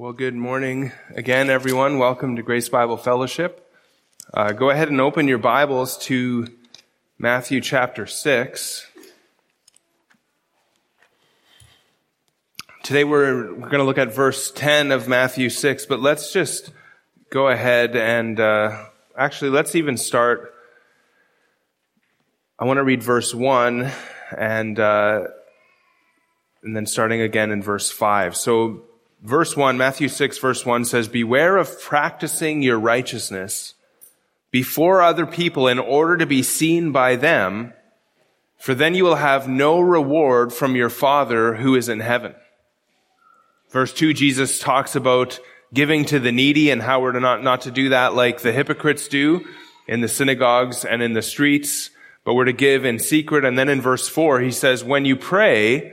Well, good morning again, everyone. Welcome to Grace Bible Fellowship. Uh, go ahead and open your Bibles to Matthew chapter 6. Today we're, we're going to look at verse 10 of Matthew 6, but let's just go ahead and uh, actually let's even start. I want to read verse 1 and, uh, and then starting again in verse 5. So verse 1, Matthew 6 verse 1 says, Beware of practicing your righteousness before other people in order to be seen by them, for then you will have no reward from your Father who is in heaven. Verse 2, Jesus talks about giving to the needy and how we're not, not to do that like the hypocrites do in the synagogues and in the streets, but we're to give in secret. And then in verse 4, he says, When you pray,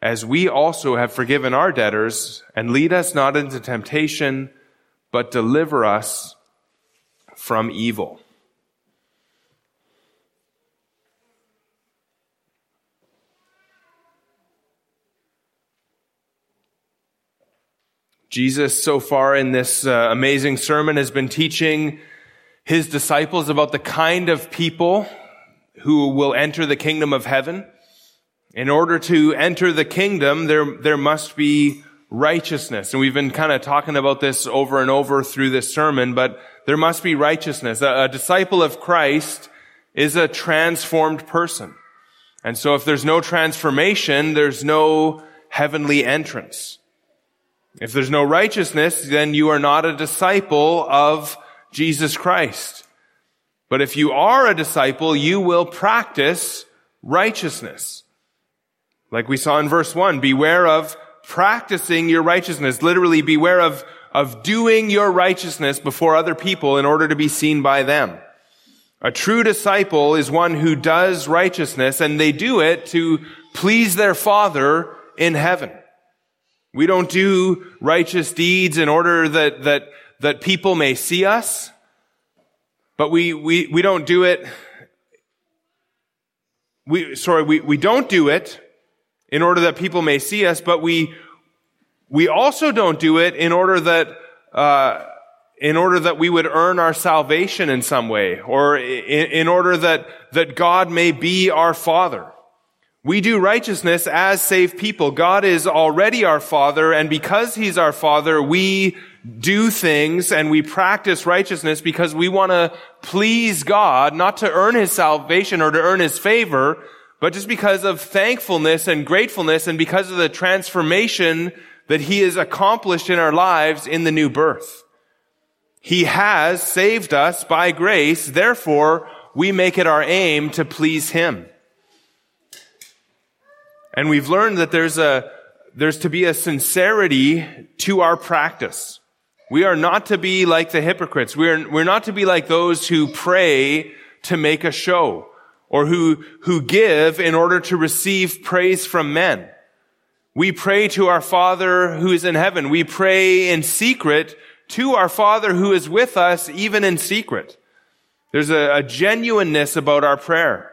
as we also have forgiven our debtors, and lead us not into temptation, but deliver us from evil. Jesus, so far in this uh, amazing sermon, has been teaching his disciples about the kind of people who will enter the kingdom of heaven. In order to enter the kingdom, there, there must be righteousness. And we've been kind of talking about this over and over through this sermon, but there must be righteousness. A, a disciple of Christ is a transformed person. And so if there's no transformation, there's no heavenly entrance. If there's no righteousness, then you are not a disciple of Jesus Christ. But if you are a disciple, you will practice righteousness. Like we saw in verse one, beware of practicing your righteousness. Literally, beware of, of doing your righteousness before other people in order to be seen by them. A true disciple is one who does righteousness and they do it to please their Father in heaven. We don't do righteous deeds in order that, that, that people may see us, but we, we, we don't do it, we, sorry, we, we don't do it in order that people may see us, but we, we also don't do it in order that, uh, in order that we would earn our salvation in some way, or in, in order that, that God may be our Father. We do righteousness as saved people. God is already our Father, and because He's our Father, we do things and we practice righteousness because we want to please God, not to earn His salvation or to earn His favor, but just because of thankfulness and gratefulness and because of the transformation that he has accomplished in our lives in the new birth. He has saved us by grace. Therefore, we make it our aim to please him. And we've learned that there's a, there's to be a sincerity to our practice. We are not to be like the hypocrites. We're, we're not to be like those who pray to make a show or who, who give in order to receive praise from men. We pray to our Father who is in heaven. We pray in secret to our Father who is with us even in secret. There's a, a genuineness about our prayer.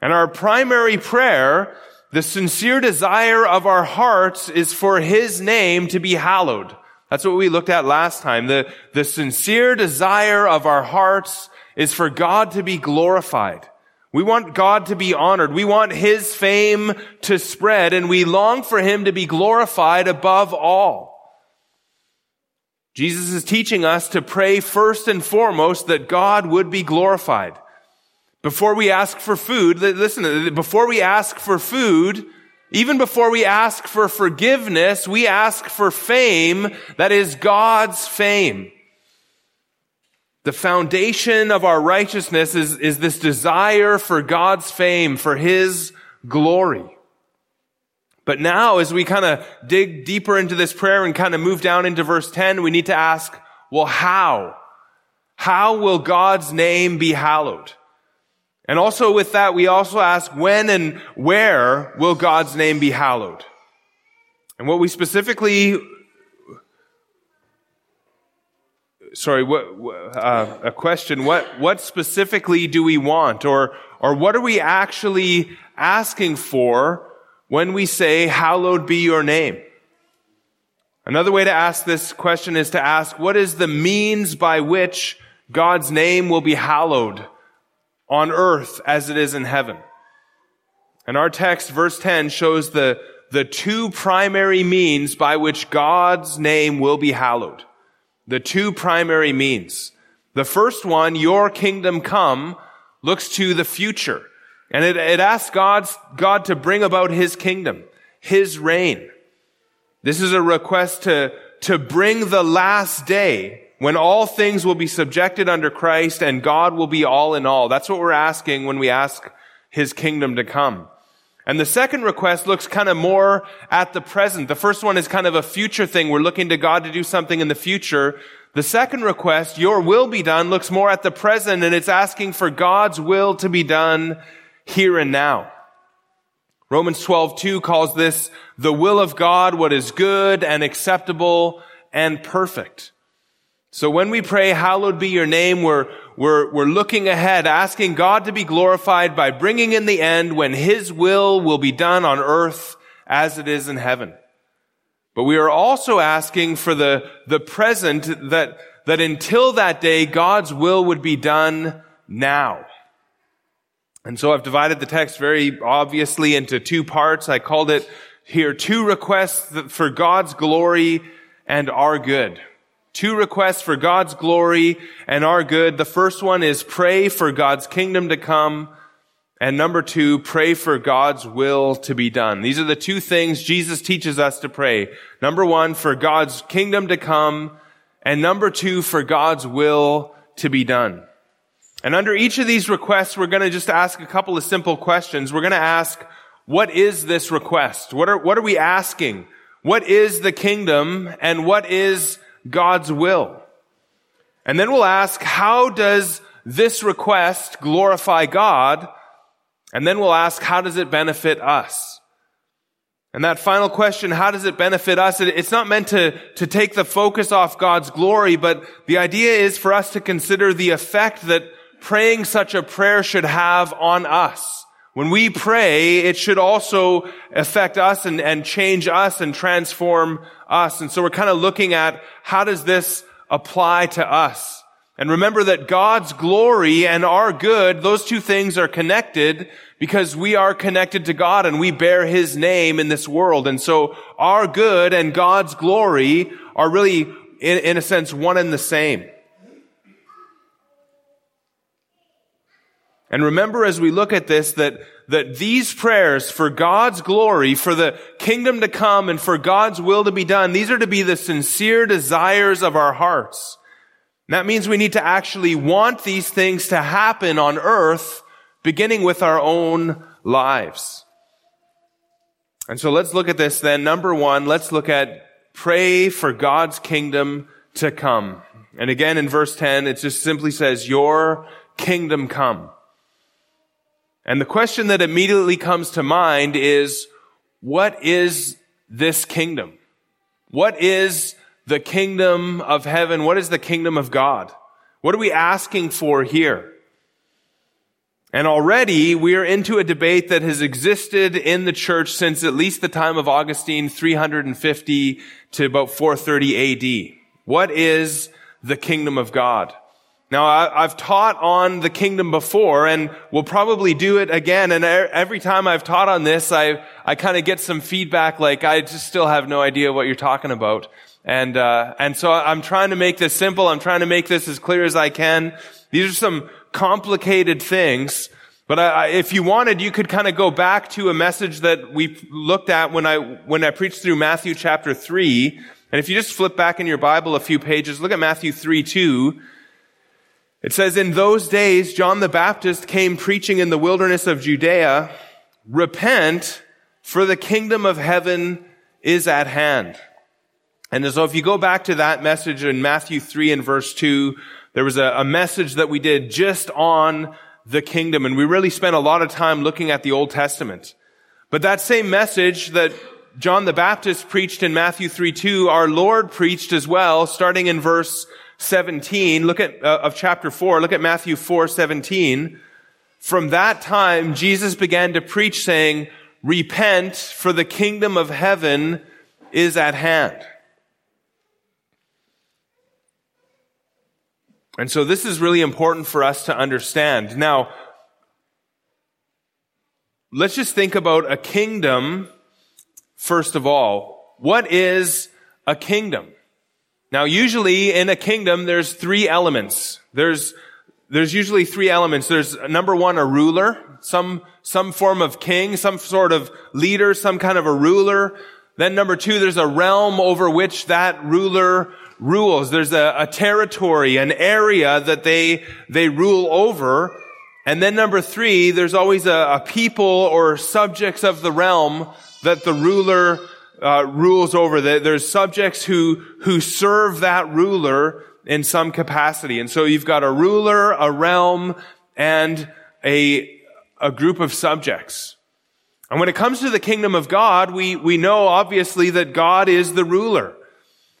And our primary prayer, the sincere desire of our hearts is for His name to be hallowed. That's what we looked at last time. The, the sincere desire of our hearts is for God to be glorified. We want God to be honored. We want His fame to spread and we long for Him to be glorified above all. Jesus is teaching us to pray first and foremost that God would be glorified. Before we ask for food, listen, before we ask for food, even before we ask for forgiveness, we ask for fame that is God's fame. The foundation of our righteousness is, is this desire for God's fame, for His glory. But now, as we kind of dig deeper into this prayer and kind of move down into verse 10, we need to ask, well, how? How will God's name be hallowed? And also with that, we also ask, when and where will God's name be hallowed? And what we specifically sorry, what, uh, a question, what, what specifically do we want? Or, or what are we actually asking for when we say, hallowed be your name? Another way to ask this question is to ask, what is the means by which God's name will be hallowed on earth as it is in heaven? And our text, verse 10, shows the, the two primary means by which God's name will be hallowed. The two primary means. The first one, your kingdom come, looks to the future. And it, it asks God's, God to bring about His kingdom, His reign. This is a request to, to bring the last day when all things will be subjected under Christ and God will be all in all. That's what we're asking when we ask His kingdom to come. And the second request looks kind of more at the present. The first one is kind of a future thing. We're looking to God to do something in the future. The second request, your will be done, looks more at the present and it's asking for God's will to be done here and now. Romans 12, 2 calls this the will of God, what is good and acceptable and perfect. So when we pray, hallowed be your name, we're, we're, we're looking ahead, asking God to be glorified by bringing in the end when His will will be done on earth as it is in heaven. But we are also asking for the, the present that, that until that day, God's will would be done now. And so I've divided the text very obviously into two parts. I called it here two requests for God's glory and our good. Two requests for God's glory and our good. The first one is pray for God's kingdom to come. And number two, pray for God's will to be done. These are the two things Jesus teaches us to pray. Number one, for God's kingdom to come. And number two, for God's will to be done. And under each of these requests, we're going to just ask a couple of simple questions. We're going to ask, what is this request? What are, what are we asking? What is the kingdom and what is God's will. And then we'll ask, how does this request glorify God? And then we'll ask, how does it benefit us? And that final question, how does it benefit us? It's not meant to, to take the focus off God's glory, but the idea is for us to consider the effect that praying such a prayer should have on us. When we pray, it should also affect us and, and change us and transform us. And so we're kind of looking at how does this apply to us? And remember that God's glory and our good, those two things are connected because we are connected to God and we bear His name in this world. And so our good and God's glory are really, in, in a sense, one and the same. And remember as we look at this that, that these prayers for God's glory, for the kingdom to come and for God's will to be done, these are to be the sincere desires of our hearts. And that means we need to actually want these things to happen on earth, beginning with our own lives. And so let's look at this then. Number one, let's look at pray for God's kingdom to come. And again in verse 10, it just simply says, your kingdom come. And the question that immediately comes to mind is, what is this kingdom? What is the kingdom of heaven? What is the kingdom of God? What are we asking for here? And already we are into a debate that has existed in the church since at least the time of Augustine, 350 to about 430 AD. What is the kingdom of God? Now, I've taught on the kingdom before and will probably do it again. And every time I've taught on this, I, I kind of get some feedback like, I just still have no idea what you're talking about. And, uh, and so I'm trying to make this simple. I'm trying to make this as clear as I can. These are some complicated things. But I, if you wanted, you could kind of go back to a message that we looked at when I, when I preached through Matthew chapter 3. And if you just flip back in your Bible a few pages, look at Matthew 3, 2. It says, in those days, John the Baptist came preaching in the wilderness of Judea, repent, for the kingdom of heaven is at hand. And so if you go back to that message in Matthew 3 and verse 2, there was a, a, message that we did just on the kingdom, and we really spent a lot of time looking at the Old Testament. But that same message that John the Baptist preached in Matthew 3 2, our Lord preached as well, starting in verse 17, look at, uh, of chapter 4, look at Matthew 4, 17. From that time, Jesus began to preach saying, repent for the kingdom of heaven is at hand. And so this is really important for us to understand. Now, let's just think about a kingdom first of all. What is a kingdom? Now, usually in a kingdom, there's three elements. There's, there's usually three elements. There's number one, a ruler, some, some form of king, some sort of leader, some kind of a ruler. Then number two, there's a realm over which that ruler rules. There's a, a territory, an area that they, they rule over. And then number three, there's always a, a people or subjects of the realm that the ruler uh, rules over. That. There's subjects who who serve that ruler in some capacity, and so you've got a ruler, a realm, and a a group of subjects. And when it comes to the kingdom of God, we we know obviously that God is the ruler.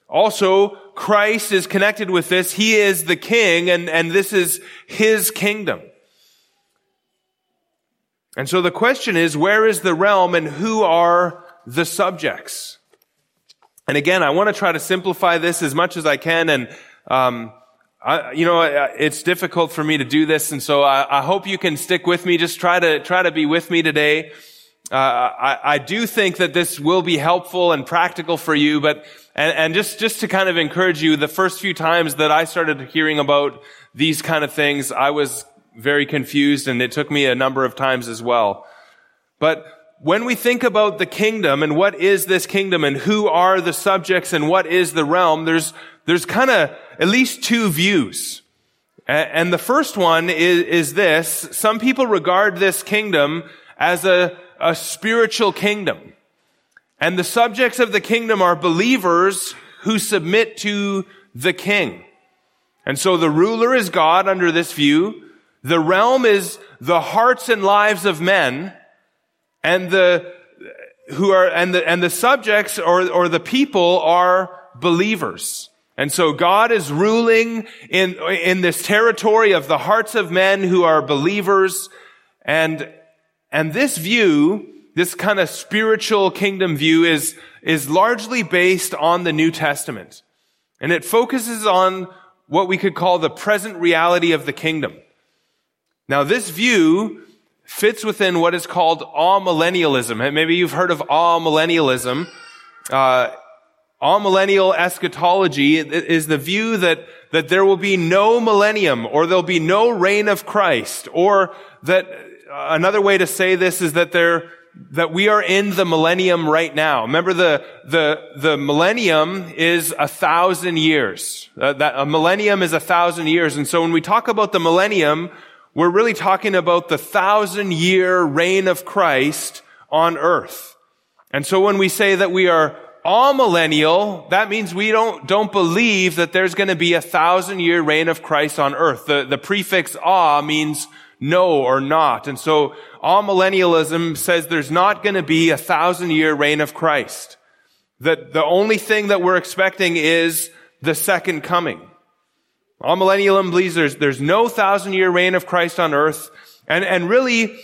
Also, Christ is connected with this. He is the king, and and this is his kingdom. And so the question is, where is the realm and who are the subjects. And again, I want to try to simplify this as much as I can. And, um, I, you know, it's difficult for me to do this. And so I, I, hope you can stick with me. Just try to, try to be with me today. Uh, I, I, do think that this will be helpful and practical for you, but, and, and just, just to kind of encourage you, the first few times that I started hearing about these kind of things, I was very confused and it took me a number of times as well. But when we think about the kingdom and what is this kingdom and who are the subjects and what is the realm, there's, there's kind of at least two views. And the first one is, is this. Some people regard this kingdom as a, a spiritual kingdom. And the subjects of the kingdom are believers who submit to the king. And so the ruler is God under this view. The realm is the hearts and lives of men and the who are and the and the subjects or or the people are believers. And so God is ruling in in this territory of the hearts of men who are believers and and this view, this kind of spiritual kingdom view is is largely based on the New Testament. And it focuses on what we could call the present reality of the kingdom. Now this view fits within what is called amillennialism. Maybe you've heard of amillennialism. Uh, amillennial eschatology is the view that, that there will be no millennium or there'll be no reign of Christ or that uh, another way to say this is that there, that we are in the millennium right now. Remember the, the, the millennium is a thousand years. Uh, that, a millennium is a thousand years. And so when we talk about the millennium, we're really talking about the thousand year reign of Christ on earth. And so when we say that we are amillennial, that means we don't, don't believe that there's going to be a thousand year reign of Christ on earth. The, the prefix ah means no or not. And so amillennialism says there's not going to be a thousand year reign of Christ. That the only thing that we're expecting is the second coming. Amillennialism believes there's, there's no thousand year reign of Christ on earth. And, and really,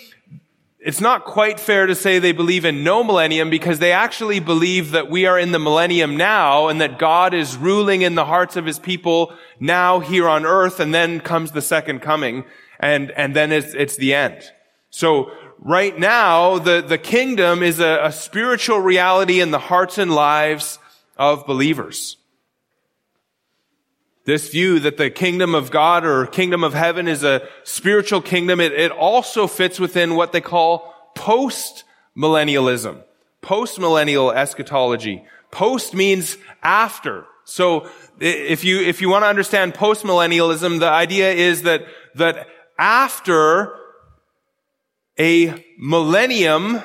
it's not quite fair to say they believe in no millennium because they actually believe that we are in the millennium now and that God is ruling in the hearts of his people now here on earth and then comes the second coming and, and then it's, it's the end. So right now, the, the kingdom is a, a spiritual reality in the hearts and lives of believers. This view that the kingdom of God or kingdom of heaven is a spiritual kingdom, it, it also fits within what they call post-millennialism. Post-millennial eschatology. Post means after. So if you, if you want to understand post-millennialism, the idea is that, that after a millennium,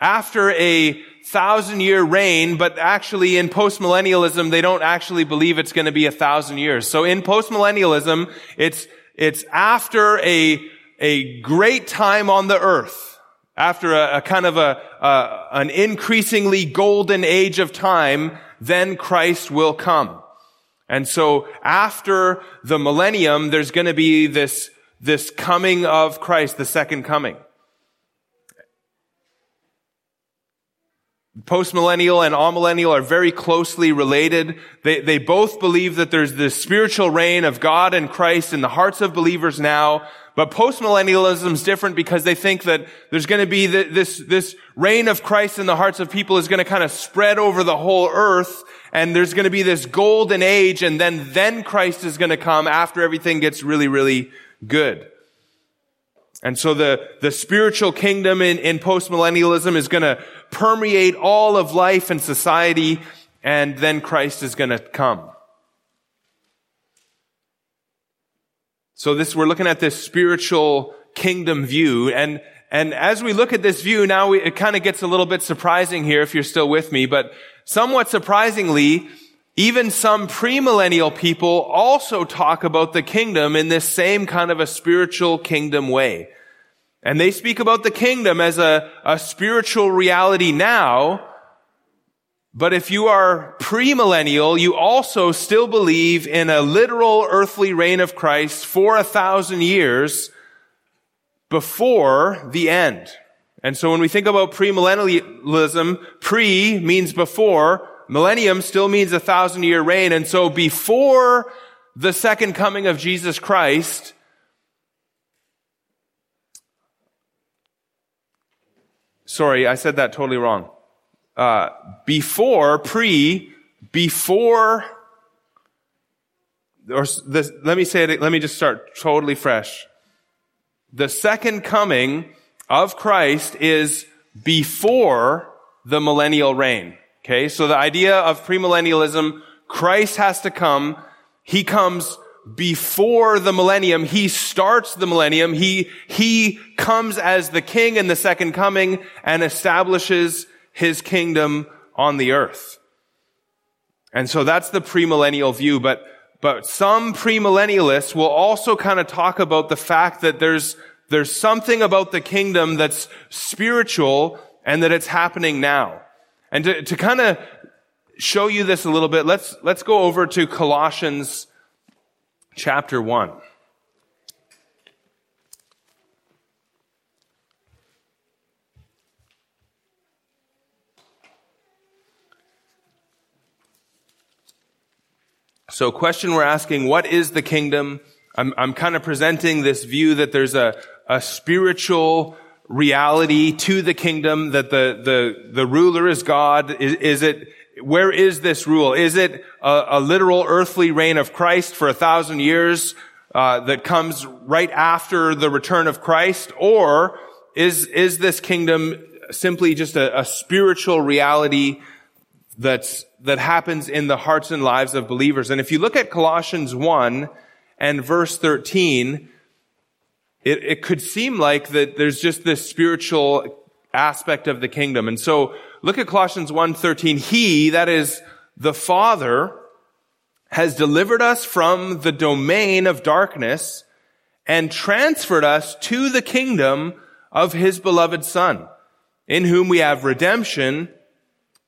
after a thousand year reign, but actually in postmillennialism, they don't actually believe it's going to be a thousand years. So in postmillennialism, it's, it's after a, a great time on the earth, after a, a kind of a, a, an increasingly golden age of time, then Christ will come. And so after the millennium, there's going to be this, this coming of Christ, the second coming. Postmillennial and amillennial are very closely related. They, they both believe that there's this spiritual reign of God and Christ in the hearts of believers now. But postmillennialism is different because they think that there's going to be the, this, this reign of Christ in the hearts of people is going to kind of spread over the whole earth. And there's going to be this golden age and then, then Christ is going to come after everything gets really, really good. And so the, the spiritual kingdom in, in postmillennialism is going to permeate all of life and society, and then Christ is going to come. So this, we're looking at this spiritual kingdom view, and, and as we look at this view, now we, it kind of gets a little bit surprising here if you're still with me, but somewhat surprisingly, even some premillennial people also talk about the kingdom in this same kind of a spiritual kingdom way. And they speak about the kingdom as a, a spiritual reality now. But if you are premillennial, you also still believe in a literal earthly reign of Christ for a thousand years before the end. And so when we think about premillennialism, pre means before, millennium still means a thousand year reign. And so before the second coming of Jesus Christ, sorry, I said that totally wrong. Uh, before, pre, before, or this, let me say it, let me just start totally fresh. The second coming of Christ is before the millennial reign. Okay, so the idea of premillennialism, Christ has to come. He comes before the millennium. He starts the millennium. He, he comes as the king in the second coming and establishes his kingdom on the earth. And so that's the premillennial view, but, but some premillennialists will also kind of talk about the fact that there's, there's something about the kingdom that's spiritual and that it's happening now. And to, to kind of show you this a little bit, let's, let's go over to Colossians chapter 1. So question we're asking, what is the kingdom? I'm, I'm kind of presenting this view that there's a, a spiritual reality to the kingdom, that the, the, the ruler is God. Is, is it, where is this rule? Is it a, a literal earthly reign of Christ for a thousand years uh, that comes right after the return of Christ, or is is this kingdom simply just a, a spiritual reality that's that happens in the hearts and lives of believers? And if you look at Colossians one and verse thirteen, it, it could seem like that there's just this spiritual aspect of the kingdom, and so Look at Colossians 1:13. He, that is the Father, has delivered us from the domain of darkness and transferred us to the kingdom of his beloved Son, in whom we have redemption,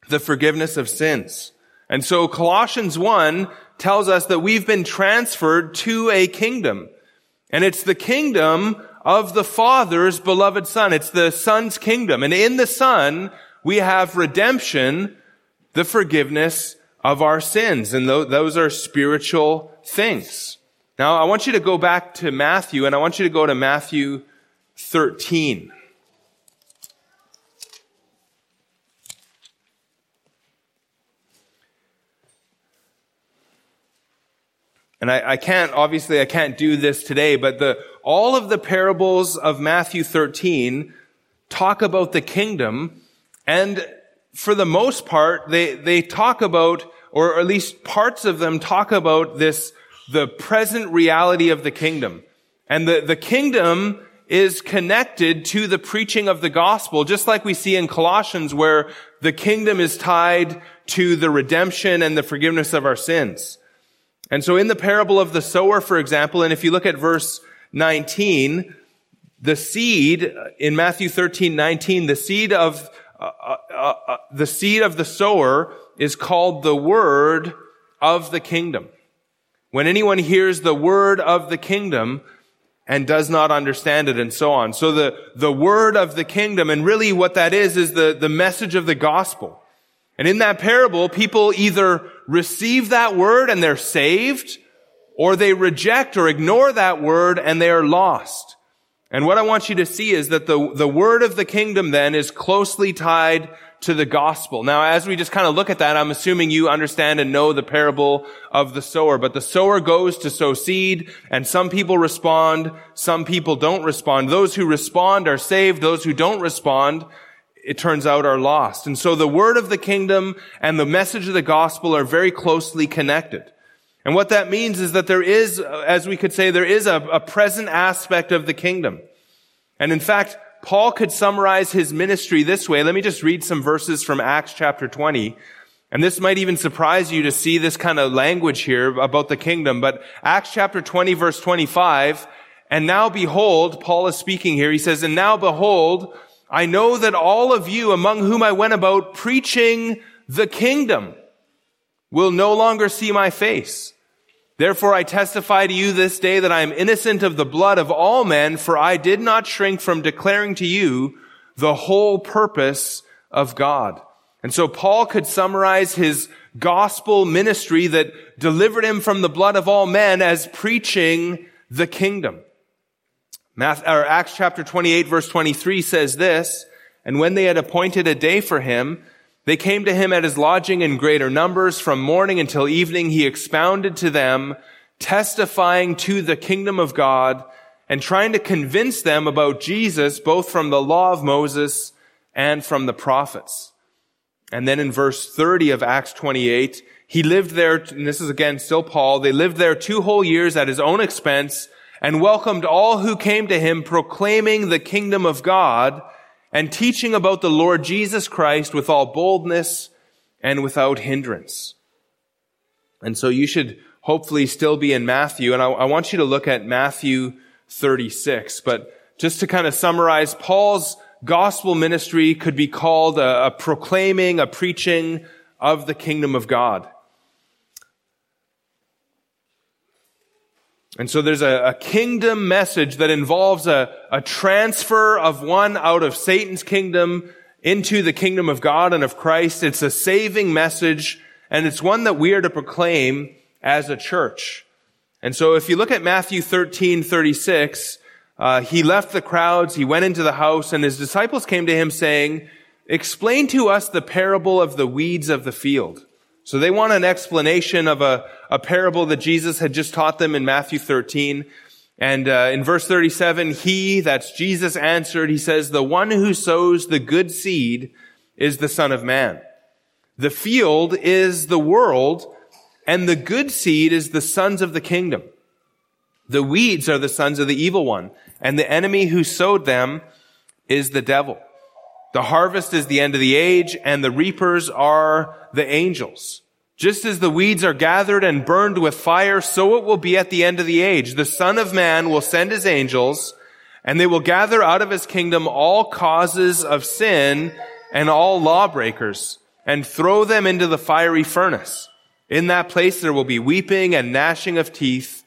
the forgiveness of sins. And so Colossians 1 tells us that we've been transferred to a kingdom. And it's the kingdom of the Father's beloved Son. It's the Son's kingdom. And in the Son, we have redemption, the forgiveness of our sins. And those are spiritual things. Now, I want you to go back to Matthew and I want you to go to Matthew 13. And I, I can't, obviously I can't do this today, but the, all of the parables of Matthew 13 talk about the kingdom and for the most part, they, they talk about, or at least parts of them talk about this, the present reality of the kingdom. And the, the kingdom is connected to the preaching of the gospel, just like we see in Colossians where the kingdom is tied to the redemption and the forgiveness of our sins. And so in the parable of the sower, for example, and if you look at verse 19, the seed in Matthew 13, 19, the seed of, uh, uh, uh, uh, the seed of the sower is called the word of the kingdom. When anyone hears the word of the kingdom and does not understand it and so on. So the, the word of the kingdom, and really what that is, is the, the message of the gospel. And in that parable, people either receive that word and they're saved, or they reject or ignore that word and they are lost. And what I want you to see is that the, the word of the kingdom then is closely tied to the gospel. Now, as we just kind of look at that, I'm assuming you understand and know the parable of the sower, but the sower goes to sow seed and some people respond, some people don't respond. Those who respond are saved. Those who don't respond it turns out are lost. And so the word of the kingdom and the message of the gospel are very closely connected. And what that means is that there is, as we could say, there is a, a present aspect of the kingdom. And in fact, Paul could summarize his ministry this way. Let me just read some verses from Acts chapter 20. And this might even surprise you to see this kind of language here about the kingdom. But Acts chapter 20 verse 25, and now behold, Paul is speaking here. He says, and now behold, I know that all of you among whom I went about preaching the kingdom will no longer see my face. Therefore I testify to you this day that I am innocent of the blood of all men, for I did not shrink from declaring to you the whole purpose of God. And so Paul could summarize his gospel ministry that delivered him from the blood of all men as preaching the kingdom. Acts chapter 28 verse 23 says this, and when they had appointed a day for him, they came to him at his lodging in greater numbers. From morning until evening, he expounded to them, testifying to the kingdom of God and trying to convince them about Jesus, both from the law of Moses and from the prophets. And then in verse 30 of Acts 28, he lived there, and this is again still Paul, they lived there two whole years at his own expense, and welcomed all who came to him proclaiming the kingdom of God and teaching about the Lord Jesus Christ with all boldness and without hindrance. And so you should hopefully still be in Matthew. And I, I, want you to look at Matthew 36. But just to kind of summarize, Paul's gospel ministry could be called a, a proclaiming, a preaching of the kingdom of God. And so there's a, a, kingdom message that involves a, a transfer of one out of Satan's kingdom into the kingdom of God and of Christ. It's a saving message, and it's one that we are to proclaim as a church. And so if you look at Matthew 13, 36, uh, he left the crowds, he went into the house, and his disciples came to him saying, explain to us the parable of the weeds of the field. So they want an explanation of a, a parable that Jesus had just taught them in Matthew 13. And uh, in verse 37, he, that's Jesus, answered, he says, the one who sows the good seed is the Son of Man. The field is the world, and the good seed is the sons of the kingdom. The weeds are the sons of the evil one, and the enemy who sowed them is the devil. The harvest is the end of the age, and the reapers are the angels. Just as the weeds are gathered and burned with fire, so it will be at the end of the age. The Son of Man will send his angels, and they will gather out of his kingdom all causes of sin and all lawbreakers, and throw them into the fiery furnace. In that place there will be weeping and gnashing of teeth.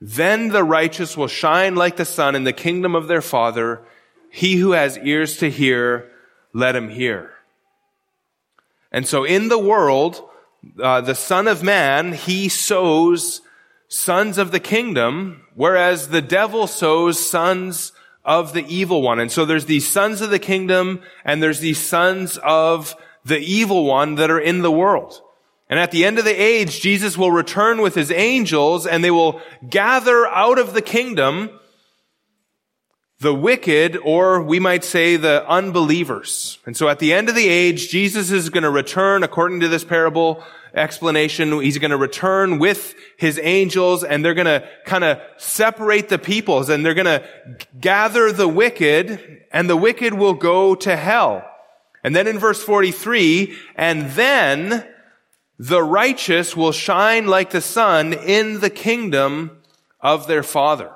Then the righteous will shine like the sun in the kingdom of their Father. He who has ears to hear, let him hear. And so in the world, uh, the Son of Man, he sows sons of the kingdom, whereas the devil sows sons of the evil one. And so there's these sons of the kingdom and there's these sons of the evil one that are in the world. And at the end of the age, Jesus will return with his angels and they will gather out of the kingdom the wicked, or we might say the unbelievers. And so at the end of the age, Jesus is going to return, according to this parable explanation, he's going to return with his angels and they're going to kind of separate the peoples and they're going to gather the wicked and the wicked will go to hell. And then in verse 43, and then the righteous will shine like the sun in the kingdom of their Father.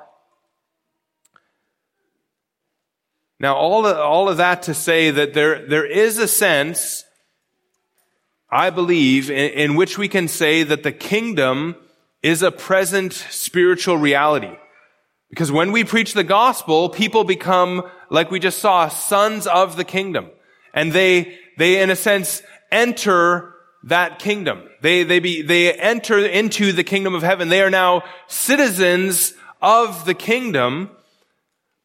Now, all of, all of that to say that there, there is a sense, I believe, in, in which we can say that the kingdom is a present spiritual reality. Because when we preach the gospel, people become, like we just saw, sons of the kingdom. And they, they in a sense enter that kingdom. They, they be, they enter into the kingdom of heaven. They are now citizens of the kingdom.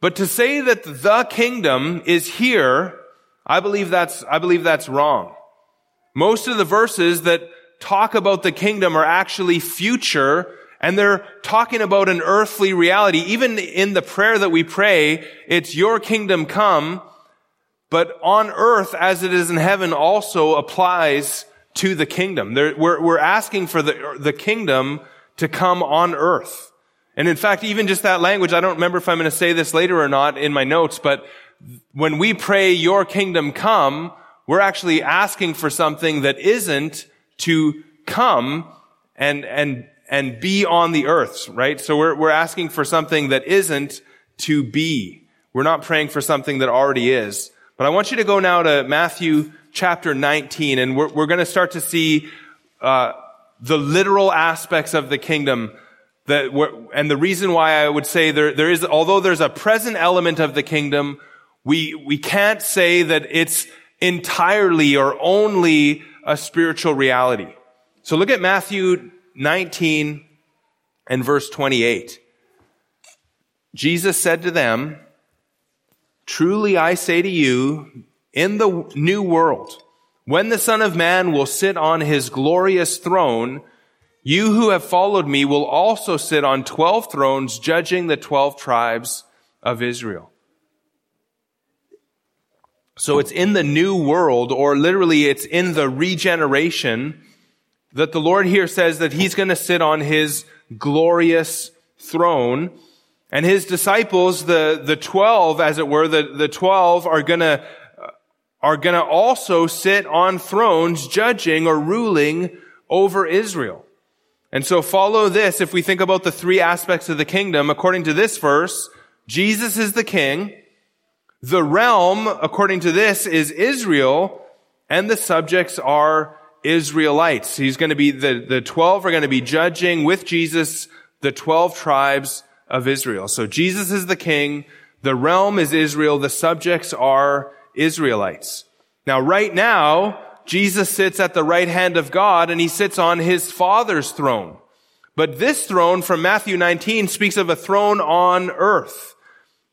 But to say that the kingdom is here, I believe that's, I believe that's wrong. Most of the verses that talk about the kingdom are actually future and they're talking about an earthly reality. Even in the prayer that we pray, it's your kingdom come, but on earth as it is in heaven also applies to the kingdom. We're, we're asking for the, the kingdom to come on earth. And in fact, even just that language, I don't remember if I'm going to say this later or not in my notes, but when we pray, your kingdom come, we're actually asking for something that isn't to come and, and, and be on the earth, right? So we're, we're asking for something that isn't to be. We're not praying for something that already is. But I want you to go now to Matthew chapter 19, and we're, we're going to start to see uh, the literal aspects of the kingdom. And the reason why I would say there, there is, although there's a present element of the kingdom, we, we can't say that it's entirely or only a spiritual reality. So look at Matthew 19 and verse 28. Jesus said to them, Truly I say to you, in the new world, when the Son of Man will sit on his glorious throne, you who have followed me will also sit on twelve thrones, judging the twelve tribes of Israel. So it's in the new world, or literally it's in the regeneration, that the Lord here says that he's going to sit on his glorious throne. And his disciples, the, the 12, as it were, the, the 12 are going to are going to also sit on thrones judging or ruling over Israel. And so follow this if we think about the three aspects of the kingdom. According to this verse, Jesus is the king. The realm, according to this, is Israel, and the subjects are Israelites. He's going to be, the, the 12 are going to be judging with Jesus the 12 tribes of Israel. So Jesus is the king. The realm is Israel. The subjects are Israelites. Now, right now, Jesus sits at the right hand of God and he sits on his Father's throne. But this throne from Matthew 19 speaks of a throne on earth.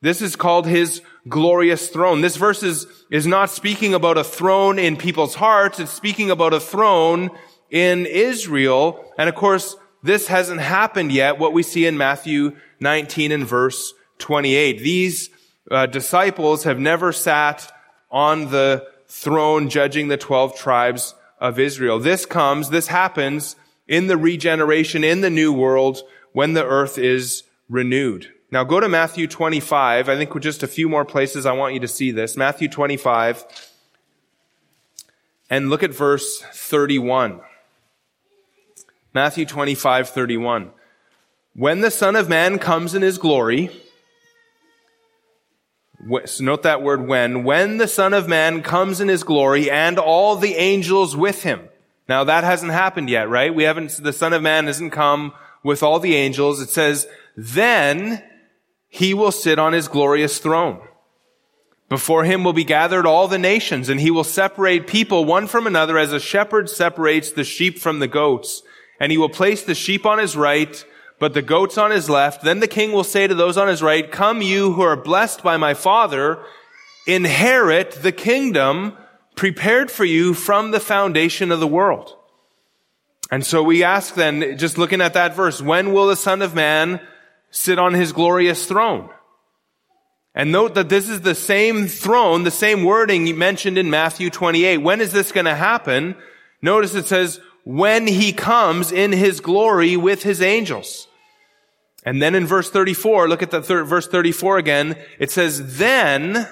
This is called his glorious throne. This verse is, is not speaking about a throne in people's hearts. It's speaking about a throne in Israel. And of course, this hasn't happened yet, what we see in Matthew 19 and verse 28. These uh, disciples have never sat on the throne judging the 12 tribes of Israel. This comes, this happens in the regeneration, in the new world, when the earth is renewed. Now go to Matthew 25. I think with just a few more places I want you to see this. Matthew 25. And look at verse 31. Matthew 25, 31. When the Son of Man comes in his glory, note that word when, when the Son of Man comes in his glory and all the angels with him. Now that hasn't happened yet, right? We haven't, the Son of Man hasn't come with all the angels. It says, then he will sit on his glorious throne. Before him will be gathered all the nations and he will separate people one from another as a shepherd separates the sheep from the goats. And he will place the sheep on his right but the goats on his left. Then the king will say to those on his right, come you who are blessed by my father, inherit the kingdom prepared for you from the foundation of the world. And so we ask then, just looking at that verse, when will the Son of Man sit on his glorious throne? And note that this is the same throne, the same wording mentioned in Matthew 28. When is this going to happen? Notice it says, when he comes in his glory with his angels. And then in verse 34, look at the third, verse 34 again. It says, then,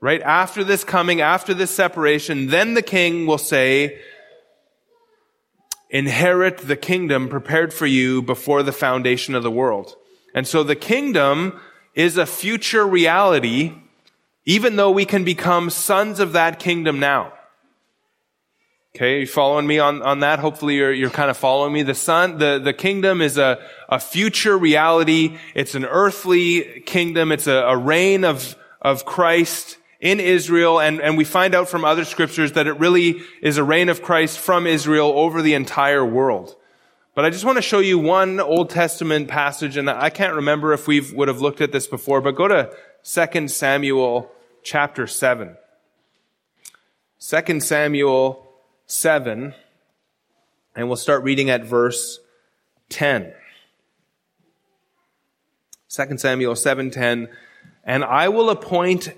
right after this coming, after this separation, then the king will say, inherit the kingdom prepared for you before the foundation of the world. And so the kingdom is a future reality, even though we can become sons of that kingdom now. Okay, you following me on, on that? Hopefully you're, you're kind of following me. The son, the, the kingdom is a, a future reality. It's an earthly kingdom. It's a, a reign of, of Christ in Israel. And, and we find out from other scriptures that it really is a reign of Christ from Israel over the entire world. But I just want to show you one Old Testament passage, and I can't remember if we would have looked at this before, but go to 2 Samuel chapter 7. 2 Samuel 7, and we'll start reading at verse 10. 2 Samuel 7:10 and I will appoint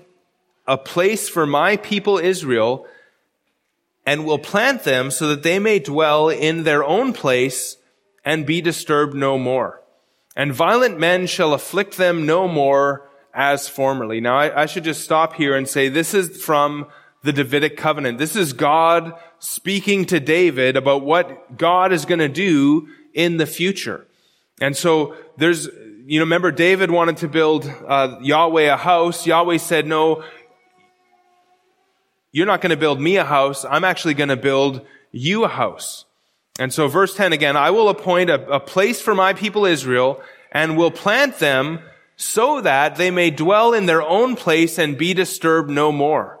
a place for my people Israel and will plant them so that they may dwell in their own place and be disturbed no more. And violent men shall afflict them no more as formerly. Now I, I, should just stop here and say this is from the Davidic covenant. This is God speaking to David about what God is going to do in the future. And so there's, you know, remember David wanted to build uh, Yahweh a house. Yahweh said, no, you're not going to build me a house. I'm actually going to build you a house. And so verse 10 again, I will appoint a, a place for my people Israel and will plant them so that they may dwell in their own place and be disturbed no more.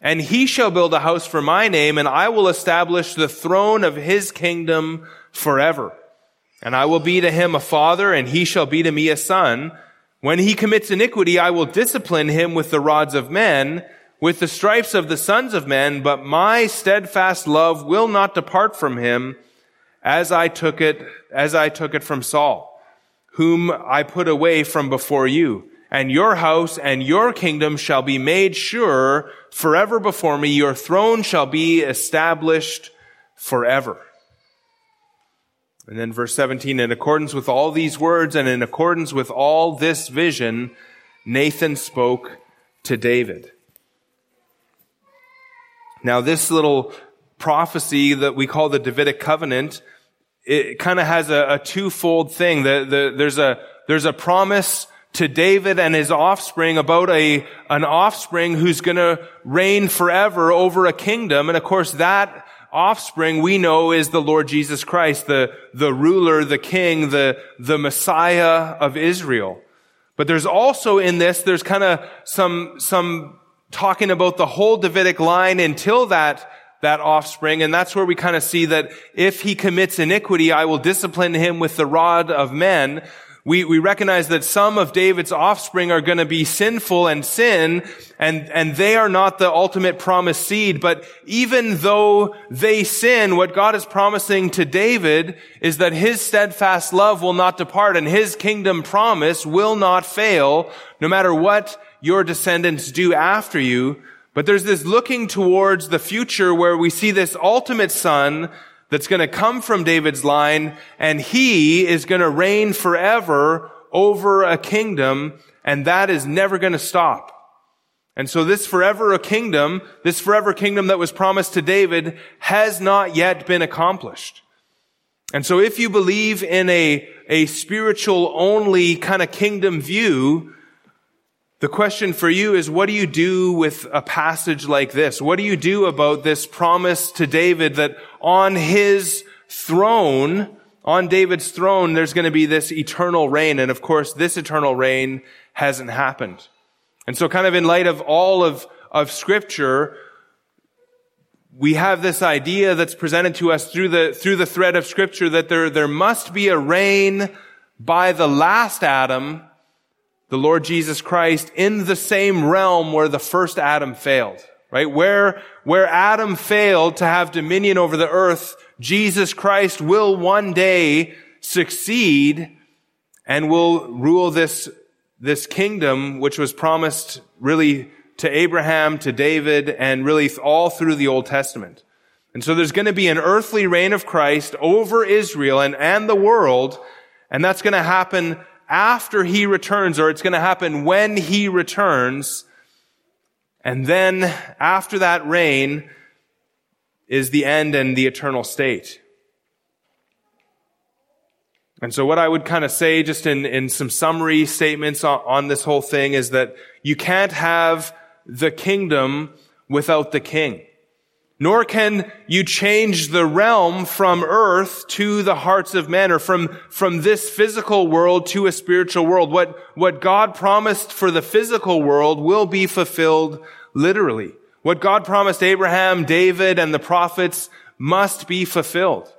and he shall build a house for my name, and I will establish the throne of his kingdom forever. And I will be to him a father, and he shall be to me a son. When he commits iniquity, I will discipline him with the rods of men, with the stripes of the sons of men, but my steadfast love will not depart from him as I took it, as I took it from Saul, whom I put away from before you. And your house and your kingdom shall be made sure forever before me. Your throne shall be established forever. And then verse 17, in accordance with all these words and in accordance with all this vision, Nathan spoke to David. Now, this little prophecy that we call the Davidic covenant, it kind of has a, a twofold thing. The, the, there's a, there's a promise to David and his offspring about a, an offspring who's gonna reign forever over a kingdom. And of course that offspring we know is the Lord Jesus Christ, the, the ruler, the king, the, the Messiah of Israel. But there's also in this, there's kind of some, some talking about the whole Davidic line until that, that offspring. And that's where we kind of see that if he commits iniquity, I will discipline him with the rod of men. We, we recognize that some of David's offspring are going to be sinful and sin, and, and they are not the ultimate promised seed. But even though they sin, what God is promising to David is that his steadfast love will not depart and his kingdom promise will not fail, no matter what your descendants do after you. But there's this looking towards the future where we see this ultimate son that's going to come from David's line and he is going to reign forever over a kingdom and that is never going to stop. And so this forever a kingdom, this forever kingdom that was promised to David has not yet been accomplished. And so if you believe in a, a spiritual only kind of kingdom view, the question for you is, what do you do with a passage like this? What do you do about this promise to David that on his throne, on David's throne, there's going to be this eternal reign. And of course, this eternal reign hasn't happened. And so kind of in light of all of, of scripture, we have this idea that's presented to us through the, through the thread of scripture that there, there must be a reign by the last Adam, the Lord Jesus Christ, in the same realm where the first Adam failed. Right? Where, where Adam failed to have dominion over the earth, Jesus Christ will one day succeed and will rule this, this kingdom, which was promised really to Abraham, to David, and really all through the Old Testament. And so there's going to be an earthly reign of Christ over Israel and, and the world, and that's going to happen after he returns, or it's going to happen when he returns. And then after that reign is the end and the eternal state. And so what I would kind of say just in, in some summary statements on, on this whole thing is that you can't have the kingdom without the king. Nor can you change the realm from earth to the hearts of men or from, from this physical world to a spiritual world. What, what God promised for the physical world will be fulfilled literally. What God promised Abraham, David, and the prophets must be fulfilled.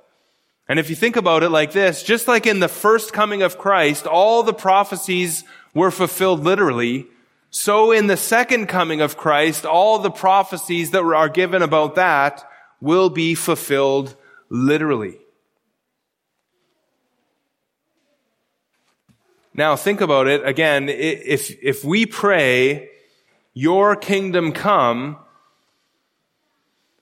And if you think about it like this, just like in the first coming of Christ, all the prophecies were fulfilled literally, so in the second coming of Christ, all the prophecies that are given about that will be fulfilled literally. Now think about it again. If, if we pray, your kingdom come,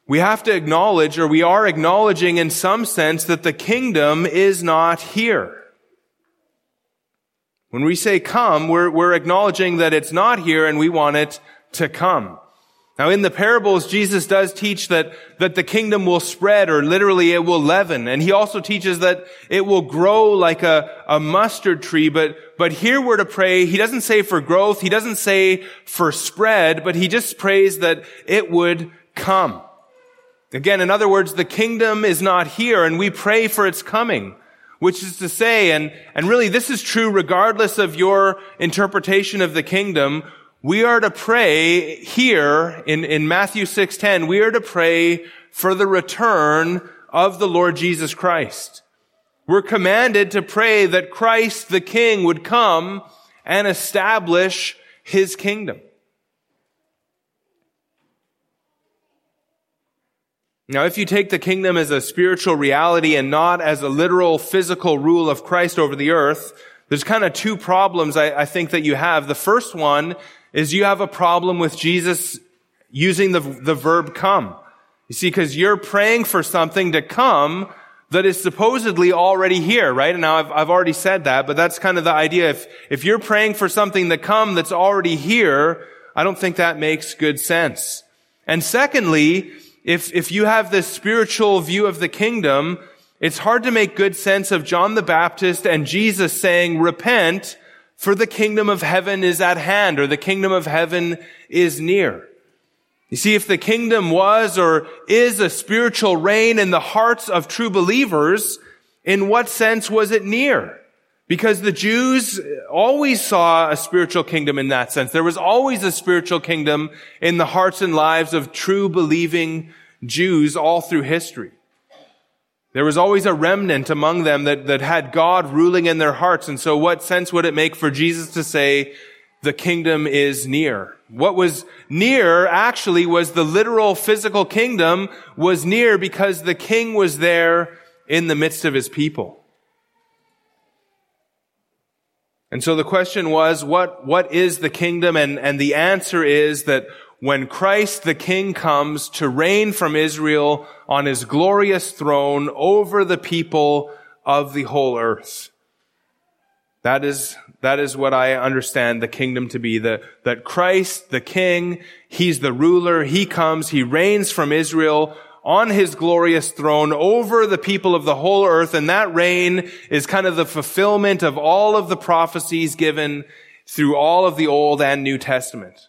we have to acknowledge, or we are acknowledging in some sense that the kingdom is not here. When we say come, we're, we're acknowledging that it's not here and we want it to come. Now in the parables, Jesus does teach that, that the kingdom will spread or literally it will leaven. And he also teaches that it will grow like a, a mustard tree. But, but here we're to pray. He doesn't say for growth. He doesn't say for spread, but he just prays that it would come. Again, in other words, the kingdom is not here and we pray for its coming which is to say, and, and really this is true regardless of your interpretation of the kingdom, we are to pray here in, in Matthew 6.10, we are to pray for the return of the Lord Jesus Christ. We're commanded to pray that Christ the King would come and establish his kingdom. Now, if you take the kingdom as a spiritual reality and not as a literal physical rule of Christ over the earth, there's kind of two problems I, I, think that you have. The first one is you have a problem with Jesus using the, the verb come. You see, because you're praying for something to come that is supposedly already here, right? And now I've, I've already said that, but that's kind of the idea. If, if you're praying for something to come that's already here, I don't think that makes good sense. And secondly, if, if you have this spiritual view of the kingdom, it's hard to make good sense of John the Baptist and Jesus saying, repent, for the kingdom of heaven is at hand, or the kingdom of heaven is near. You see, if the kingdom was or is a spiritual reign in the hearts of true believers, in what sense was it near? Because the Jews always saw a spiritual kingdom in that sense. There was always a spiritual kingdom in the hearts and lives of true believing Jews all through history. There was always a remnant among them that, that had God ruling in their hearts. And so what sense would it make for Jesus to say, the kingdom is near? What was near actually was the literal physical kingdom was near because the king was there in the midst of his people. And so the question was, what, what is the kingdom? And, and the answer is that when Christ the King comes to reign from Israel on his glorious throne over the people of the whole earth. That is, that is what I understand the kingdom to be. The, that Christ, the King, He's the ruler. He comes, He reigns from Israel on his glorious throne over the people of the whole earth. And that reign is kind of the fulfillment of all of the prophecies given through all of the Old and New Testament.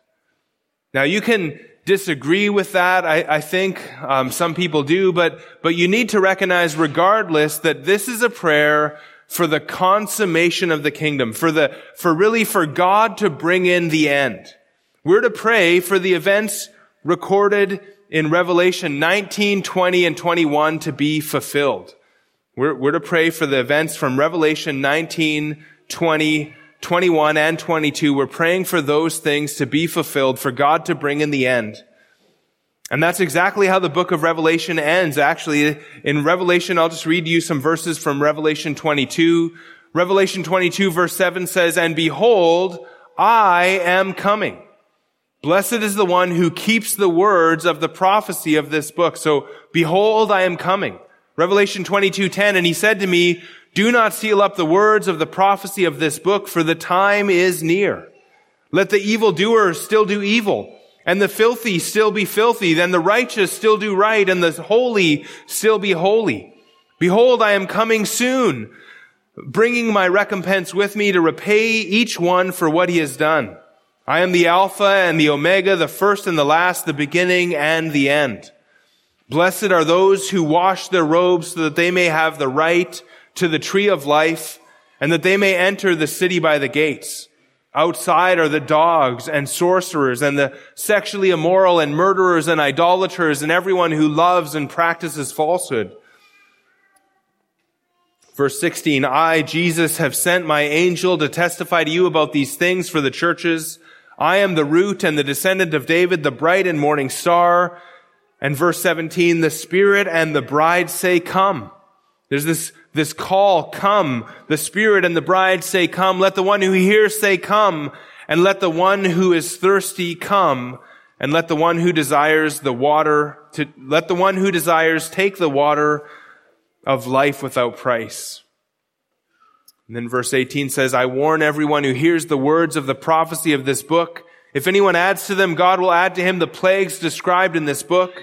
Now you can, disagree with that. I, I think um, some people do, but but you need to recognize, regardless, that this is a prayer for the consummation of the kingdom, for the for really for God to bring in the end. We're to pray for the events recorded in Revelation 19, 20, and 21 to be fulfilled. We're, we're to pray for the events from Revelation 19, 20, 21 and 22, we're praying for those things to be fulfilled, for God to bring in the end. And that's exactly how the book of Revelation ends. Actually, in Revelation, I'll just read you some verses from Revelation 22. Revelation 22 verse 7 says, And behold, I am coming. Blessed is the one who keeps the words of the prophecy of this book. So, behold, I am coming. Revelation 22:10 and he said to me, do not seal up the words of the prophecy of this book, for the time is near. Let the evildoer still do evil, and the filthy still be filthy, then the righteous still do right, and the holy still be holy. Behold, I am coming soon, bringing my recompense with me to repay each one for what he has done. I am the Alpha and the Omega, the first and the last, the beginning and the end. Blessed are those who wash their robes so that they may have the right to the tree of life and that they may enter the city by the gates. Outside are the dogs and sorcerers and the sexually immoral and murderers and idolaters and everyone who loves and practices falsehood. Verse 16, I, Jesus, have sent my angel to testify to you about these things for the churches. I am the root and the descendant of David, the bright and morning star. And verse 17, the Spirit and the bride say, come. There's this, this call, come. The Spirit and the bride say, come. Let the one who hears say, come. And let the one who is thirsty come. And let the one who desires the water to, let the one who desires take the water of life without price. And then verse 18 says, I warn everyone who hears the words of the prophecy of this book. If anyone adds to them, God will add to him the plagues described in this book.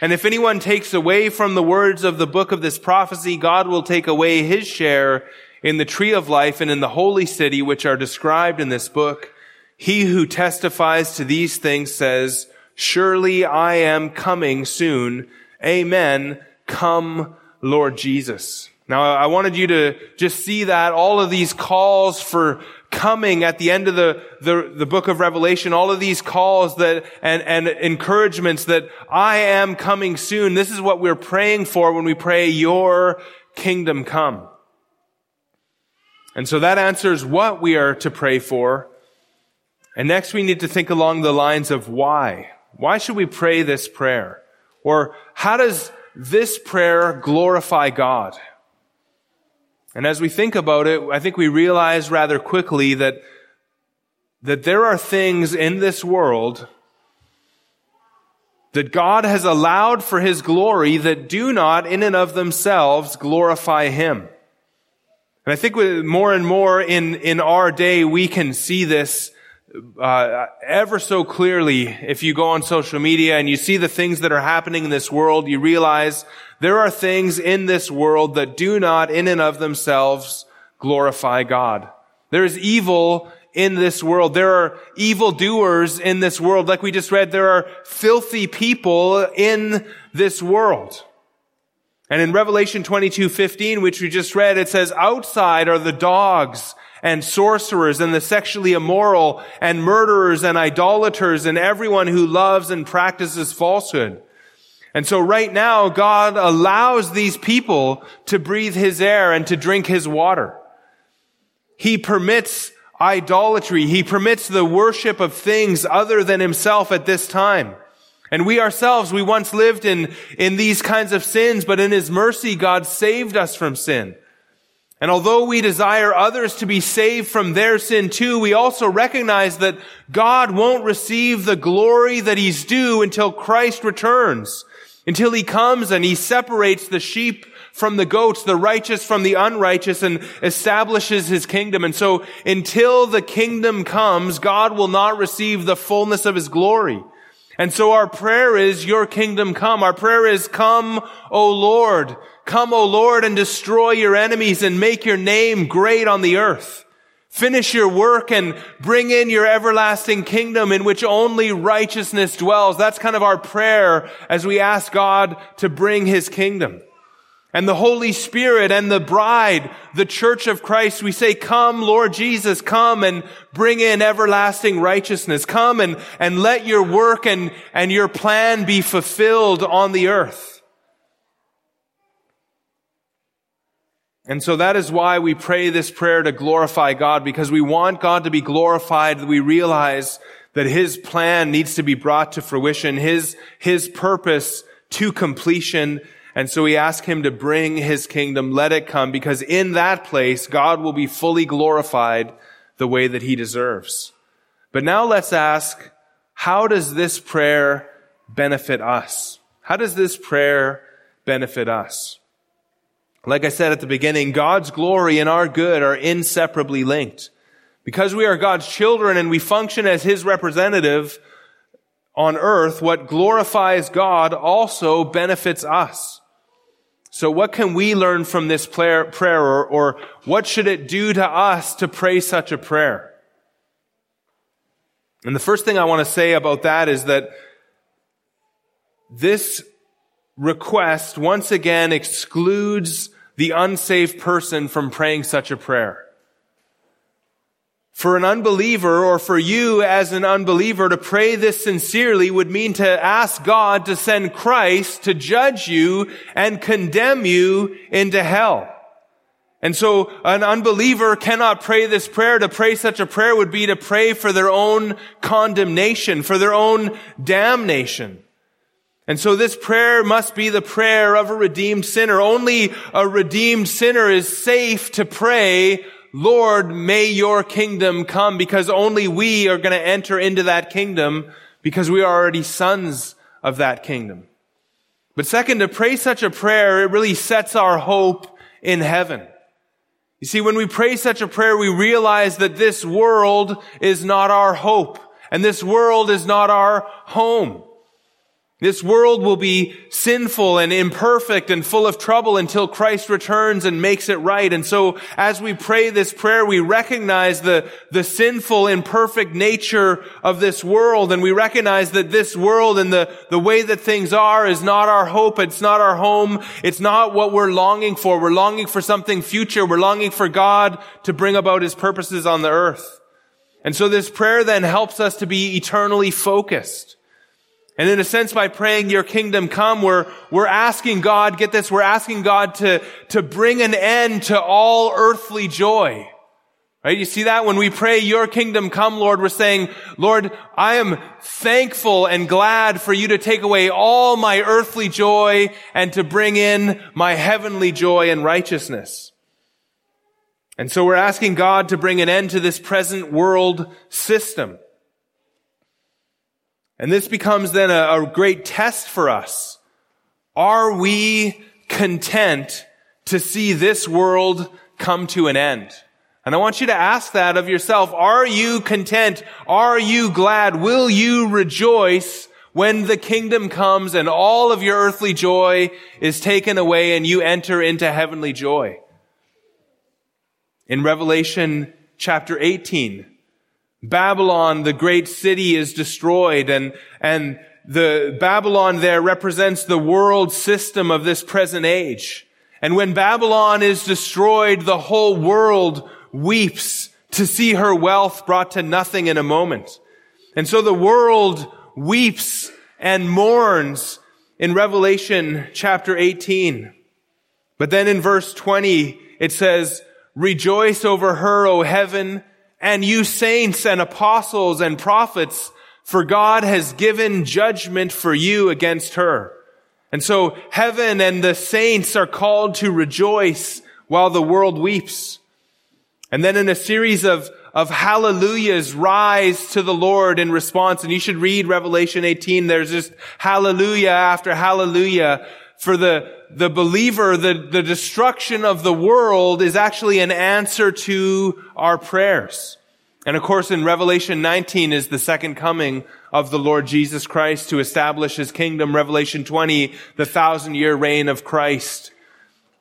And if anyone takes away from the words of the book of this prophecy, God will take away his share in the tree of life and in the holy city, which are described in this book. He who testifies to these things says, surely I am coming soon. Amen. Come, Lord Jesus. Now, I wanted you to just see that all of these calls for coming at the end of the, the, the, book of Revelation, all of these calls that, and, and encouragements that I am coming soon. This is what we're praying for when we pray, your kingdom come. And so that answers what we are to pray for. And next we need to think along the lines of why. Why should we pray this prayer? Or how does this prayer glorify God? And as we think about it, I think we realize rather quickly that, that there are things in this world that God has allowed for His glory that do not in and of themselves glorify Him. And I think more and more in, in our day, we can see this uh, ever so clearly. If you go on social media and you see the things that are happening in this world, you realize there are things in this world that do not in and of themselves glorify God. There is evil in this world. There are evil doers in this world. Like we just read, there are filthy people in this world. And in Revelation 22, 15, which we just read, it says, outside are the dogs and sorcerers and the sexually immoral and murderers and idolaters and everyone who loves and practices falsehood. And so right now, God allows these people to breathe His air and to drink His water. He permits idolatry. He permits the worship of things other than Himself at this time. And we ourselves, we once lived in, in these kinds of sins, but in His mercy, God saved us from sin. And although we desire others to be saved from their sin too, we also recognize that God won't receive the glory that He's due until Christ returns until he comes and he separates the sheep from the goats, the righteous from the unrighteous, and establishes his kingdom. And so until the kingdom comes, God will not receive the fullness of his glory. And so our prayer is, your kingdom come. Our prayer is, come, O Lord. Come, O Lord, and destroy your enemies and make your name great on the earth. Finish your work and bring in your everlasting kingdom in which only righteousness dwells. That's kind of our prayer as we ask God to bring his kingdom. And the Holy Spirit and the bride, the church of Christ, we say, come, Lord Jesus, come and bring in everlasting righteousness. Come and, and let your work and, and your plan be fulfilled on the earth. And so that is why we pray this prayer to glorify God, because we want God to be glorified. We realize that His plan needs to be brought to fruition, His, His purpose to completion. And so we ask Him to bring His kingdom, let it come, because in that place, God will be fully glorified the way that He deserves. But now let's ask, how does this prayer benefit us? How does this prayer benefit us? Like I said at the beginning, God's glory and our good are inseparably linked. Because we are God's children and we function as His representative on earth, what glorifies God also benefits us. So what can we learn from this prayer, or, or what should it do to us to pray such a prayer? And the first thing I want to say about that is that this request once again excludes the unsaved person from praying such a prayer. For an unbeliever or for you as an unbeliever to pray this sincerely would mean to ask God to send Christ to judge you and condemn you into hell. And so an unbeliever cannot pray this prayer. To pray such a prayer would be to pray for their own condemnation, for their own damnation. And so this prayer must be the prayer of a redeemed sinner. Only a redeemed sinner is safe to pray, Lord, may your kingdom come because only we are going to enter into that kingdom because we are already sons of that kingdom. But second, to pray such a prayer, it really sets our hope in heaven. You see, when we pray such a prayer, we realize that this world is not our hope and this world is not our home. This world will be sinful and imperfect and full of trouble until Christ returns and makes it right. And so as we pray this prayer, we recognize the, the sinful, imperfect nature of this world. And we recognize that this world and the, the way that things are is not our hope. It's not our home. It's not what we're longing for. We're longing for something future. We're longing for God to bring about his purposes on the earth. And so this prayer then helps us to be eternally focused. And in a sense, by praying your kingdom come, we're, we're asking God, get this, we're asking God to, to bring an end to all earthly joy. Right? You see that? When we pray your kingdom come, Lord, we're saying, Lord, I am thankful and glad for you to take away all my earthly joy and to bring in my heavenly joy and righteousness. And so we're asking God to bring an end to this present world system. And this becomes then a, a great test for us. Are we content to see this world come to an end? And I want you to ask that of yourself. Are you content? Are you glad? Will you rejoice when the kingdom comes and all of your earthly joy is taken away and you enter into heavenly joy? In Revelation chapter 18, Babylon, the great city, is destroyed and, and the Babylon there represents the world system of this present age. And when Babylon is destroyed, the whole world weeps to see her wealth brought to nothing in a moment. And so the world weeps and mourns in Revelation chapter 18. But then in verse 20, it says, Rejoice over her, O heaven, and you saints and apostles and prophets, for God has given judgment for you against her. And so heaven and the saints are called to rejoice while the world weeps. And then in a series of, of hallelujahs rise to the Lord in response. And you should read Revelation 18. There's just hallelujah after hallelujah for the, the believer, the, the destruction of the world is actually an answer to our prayers. And of course, in Revelation 19 is the second coming of the Lord Jesus Christ to establish his kingdom. Revelation 20, the thousand year reign of Christ.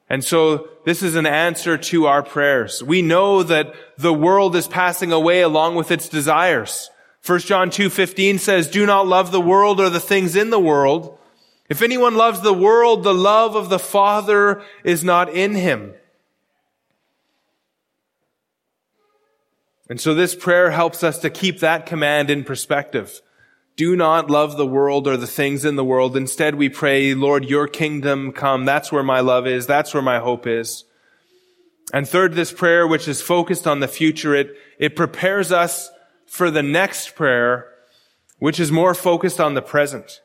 And so this is an answer to our prayers. We know that the world is passing away along with its desires. 1 John 2:15 says, "Do not love the world or the things in the world. If anyone loves the world, the love of the Father is not in him." And so this prayer helps us to keep that command in perspective. Do not love the world or the things in the world. Instead, we pray, Lord, your kingdom come. That's where my love is. That's where my hope is. And third, this prayer, which is focused on the future, it, it prepares us for the next prayer, which is more focused on the present.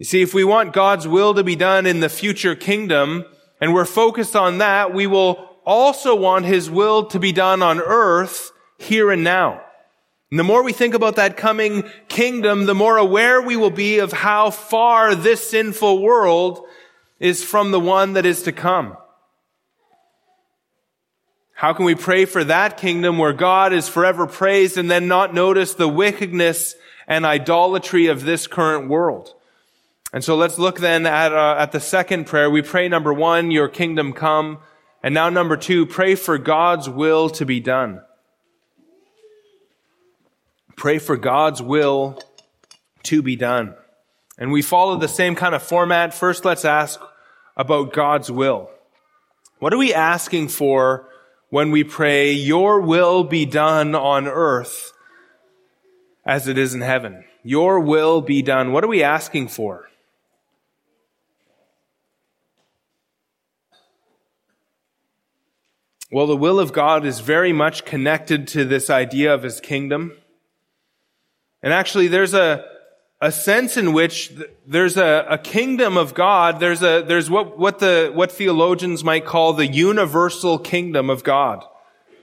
You see, if we want God's will to be done in the future kingdom, and we're focused on that, we will also want His will to be done on earth, here and now. And the more we think about that coming kingdom, the more aware we will be of how far this sinful world is from the one that is to come. How can we pray for that kingdom where God is forever praised and then not notice the wickedness and idolatry of this current world? And so let's look then at, uh, at the second prayer. We pray number one, your kingdom come. And now number two, pray for God's will to be done. Pray for God's will to be done. And we follow the same kind of format. First, let's ask about God's will. What are we asking for when we pray, Your will be done on earth as it is in heaven. Your will be done. What are we asking for? Well, the will of God is very much connected to this idea of His kingdom. And actually, there's a, a sense in which there's a, a kingdom of God. There's a, there's what, what the, what theologians might call the universal kingdom of God.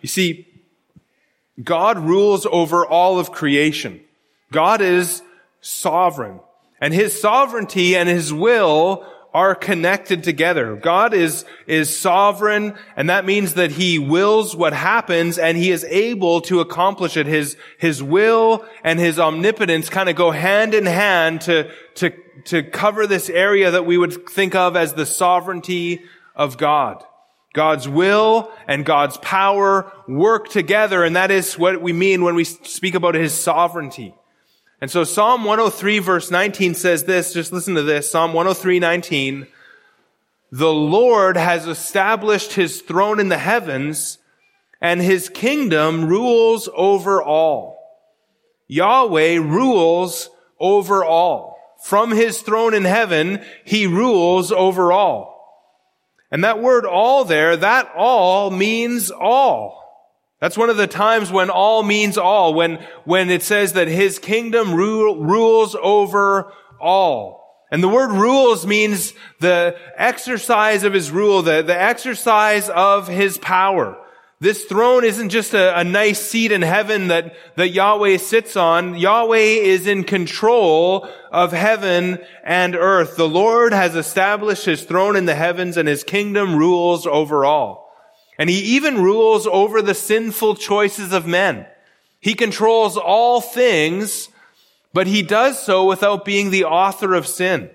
You see, God rules over all of creation. God is sovereign. And His sovereignty and His will are connected together. God is, is sovereign, and that means that He wills what happens, and He is able to accomplish it. His, His will and His omnipotence kind of go hand in hand to, to, to cover this area that we would think of as the sovereignty of God. God's will and God's power work together, and that is what we mean when we speak about His sovereignty. And so Psalm 103 verse 19 says this, just listen to this, Psalm 103, 19, the Lord has established his throne in the heavens and his kingdom rules over all. Yahweh rules over all. From his throne in heaven, he rules over all. And that word all there, that all means all. That's one of the times when all means all, when, when it says that his kingdom rule, rules over all. And the word rules means the exercise of his rule, the, the exercise of his power. This throne isn't just a, a, nice seat in heaven that, that Yahweh sits on. Yahweh is in control of heaven and earth. The Lord has established his throne in the heavens and his kingdom rules over all. And he even rules over the sinful choices of men. He controls all things, but he does so without being the author of sin.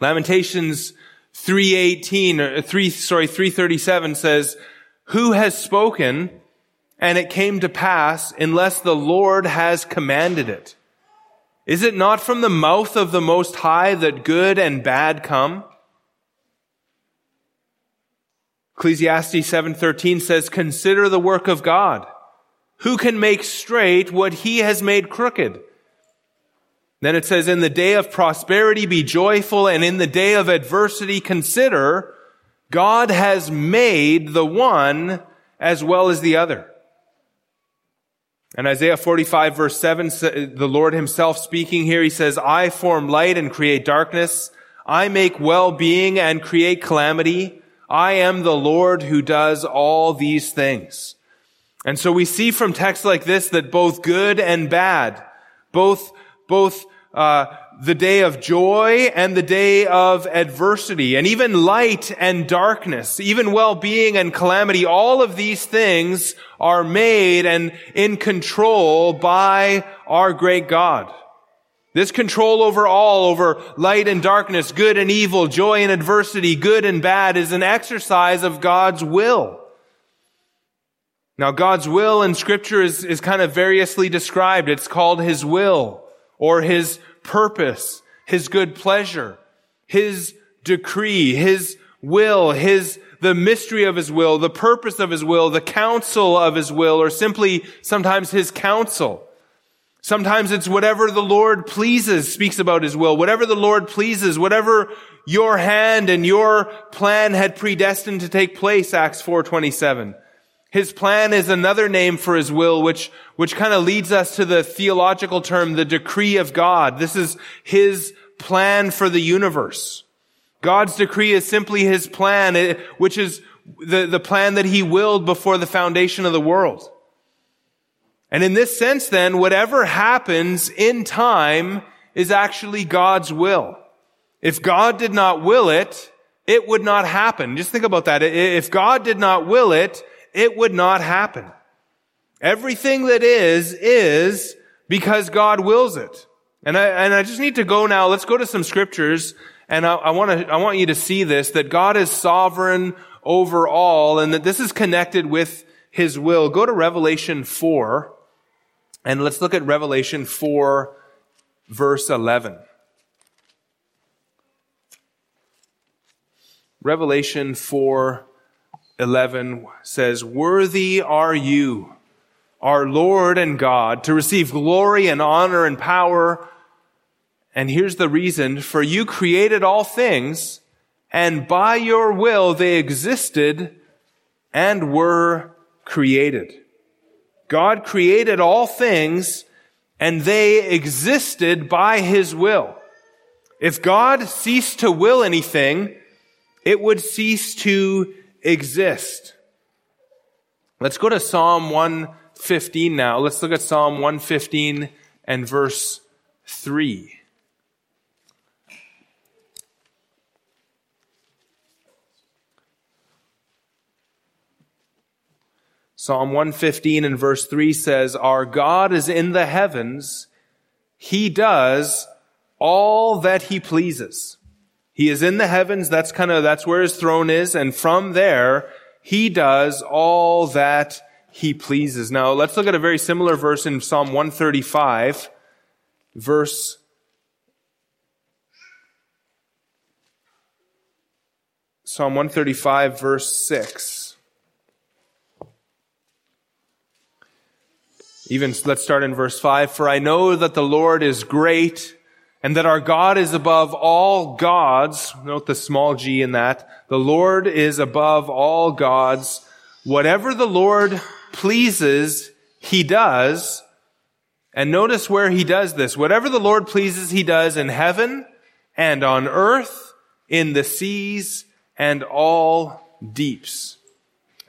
Lamentations 318 or 3 sorry 337 says, "Who has spoken and it came to pass unless the Lord has commanded it? Is it not from the mouth of the most high that good and bad come?" Ecclesiastes 7:13 says, "Consider the work of God. Who can make straight what he has made crooked?" Then it says, "In the day of prosperity be joyful, and in the day of adversity consider God has made the one as well as the other." And Isaiah 45 verse 7, the Lord himself speaking here, he says, I form light and create darkness. I make well-being and create calamity. I am the Lord who does all these things. And so we see from texts like this that both good and bad, both, both, uh, the day of joy and the day of adversity, and even light and darkness, even well-being and calamity, all of these things are made and in control by our great God. This control over all, over light and darkness, good and evil, joy and adversity, good and bad is an exercise of God's will. Now, God's will in scripture is, is kind of variously described. It's called His will or His purpose, His good pleasure, His decree, His will, His, the mystery of His will, the purpose of His will, the counsel of His will, or simply sometimes His counsel. Sometimes it's whatever the Lord pleases speaks about his will. Whatever the Lord pleases, whatever your hand and your plan had predestined to take place, Acts 4:27. His plan is another name for his will, which, which kind of leads us to the theological term, the decree of God. This is his plan for the universe. God's decree is simply his plan, eh, which is the, the plan that he willed before the foundation of the world. And in this sense then, whatever happens in time is actually God's will. If God did not will it, it would not happen. Just think about that. If God did not will it, it would not happen. Everything that is, is because God wills it. And I, and I just need to go now. Let's go to some scriptures. And I, I want to, I want you to see this, that God is sovereign over all and that this is connected with his will. Go to Revelation 4. And let's look at Revelation 4, verse 11. Revelation 4, 11 says, Worthy are you, our Lord and God, to receive glory and honor and power. And here's the reason, for you created all things, and by your will they existed and were created. God created all things and they existed by his will. If God ceased to will anything, it would cease to exist. Let's go to Psalm 115 now. Let's look at Psalm 115 and verse 3. Psalm 115 and verse 3 says, Our God is in the heavens. He does all that he pleases. He is in the heavens. That's kind of, that's where his throne is. And from there, he does all that he pleases. Now, let's look at a very similar verse in Psalm 135, verse Psalm 135, verse 6. Even let's start in verse 5. For I know that the Lord is great and that our God is above all gods. Note the small g in that. The Lord is above all gods. Whatever the Lord pleases, he does. And notice where he does this. Whatever the Lord pleases, he does in heaven and on earth, in the seas and all deeps.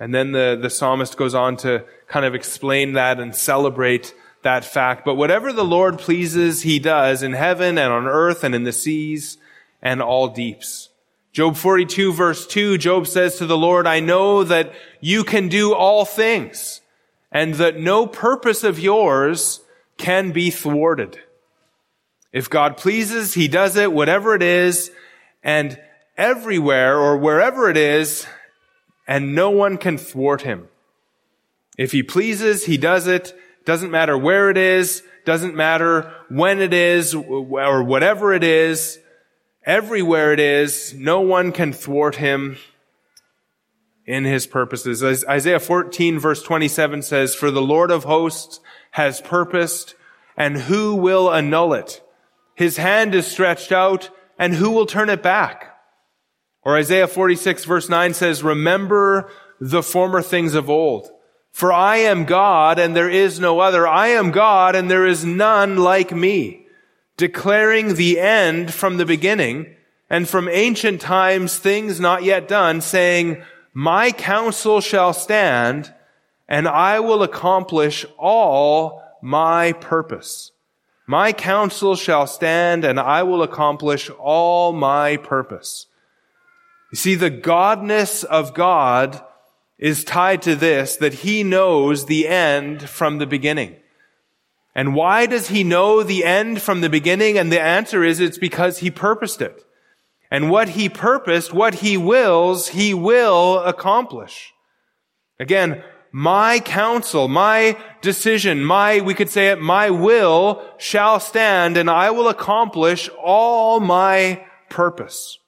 And then the, the psalmist goes on to kind of explain that and celebrate that fact. But whatever the Lord pleases, he does in heaven and on earth and in the seas and all deeps. Job 42 verse 2, Job says to the Lord, I know that you can do all things and that no purpose of yours can be thwarted. If God pleases, he does it, whatever it is, and everywhere or wherever it is, and no one can thwart him. If he pleases, he does it. Doesn't matter where it is. Doesn't matter when it is or whatever it is. Everywhere it is, no one can thwart him in his purposes. As Isaiah 14 verse 27 says, For the Lord of hosts has purposed, and who will annul it? His hand is stretched out, and who will turn it back? Or Isaiah 46 verse 9 says, remember the former things of old. For I am God and there is no other. I am God and there is none like me, declaring the end from the beginning and from ancient times things not yet done, saying, my counsel shall stand and I will accomplish all my purpose. My counsel shall stand and I will accomplish all my purpose. You see, the godness of God is tied to this, that he knows the end from the beginning. And why does he know the end from the beginning? And the answer is it's because he purposed it. And what he purposed, what he wills, he will accomplish. Again, my counsel, my decision, my, we could say it, my will shall stand and I will accomplish all my purpose.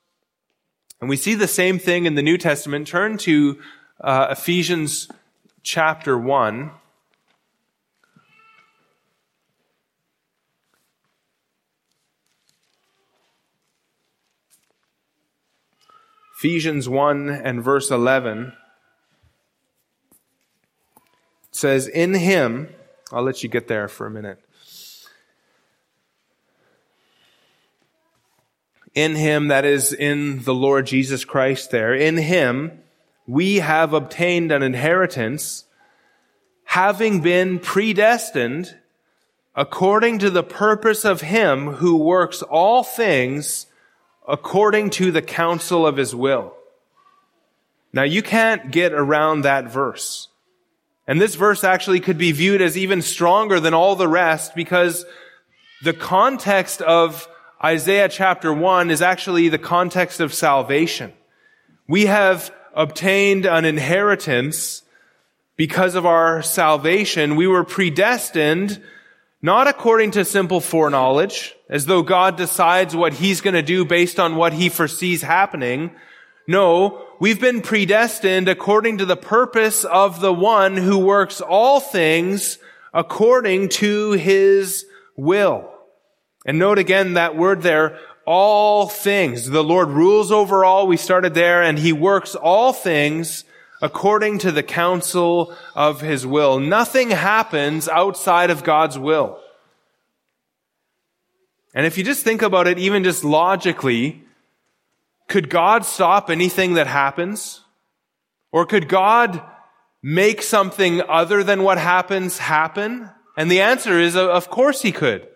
And we see the same thing in the New Testament. Turn to uh, Ephesians chapter 1. Ephesians 1 and verse 11 says, In him, I'll let you get there for a minute. In him, that is in the Lord Jesus Christ there, in him, we have obtained an inheritance, having been predestined according to the purpose of him who works all things according to the counsel of his will. Now you can't get around that verse. And this verse actually could be viewed as even stronger than all the rest because the context of Isaiah chapter 1 is actually the context of salvation. We have obtained an inheritance because of our salvation. We were predestined not according to simple foreknowledge, as though God decides what he's going to do based on what he foresees happening. No, we've been predestined according to the purpose of the one who works all things according to his will. And note again that word there, all things. The Lord rules over all. We started there and he works all things according to the counsel of his will. Nothing happens outside of God's will. And if you just think about it, even just logically, could God stop anything that happens? Or could God make something other than what happens happen? And the answer is, of course he could.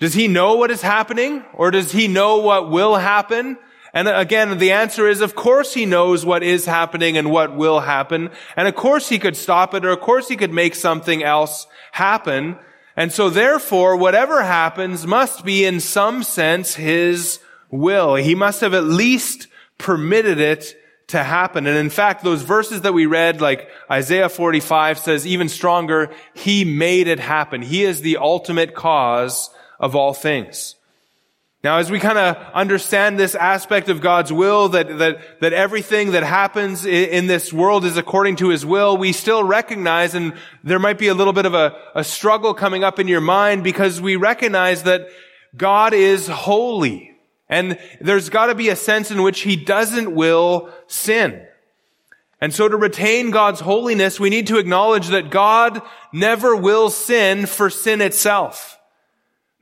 Does he know what is happening? Or does he know what will happen? And again, the answer is, of course he knows what is happening and what will happen. And of course he could stop it, or of course he could make something else happen. And so therefore, whatever happens must be in some sense his will. He must have at least permitted it to happen. And in fact, those verses that we read, like Isaiah 45 says even stronger, he made it happen. He is the ultimate cause of all things. Now, as we kind of understand this aspect of God's will, that, that, that everything that happens in, in, this world is according to His will, we still recognize, and there might be a little bit of a, a struggle coming up in your mind because we recognize that God is holy. And there's got to be a sense in which He doesn't will sin. And so to retain God's holiness, we need to acknowledge that God never will sin for sin itself.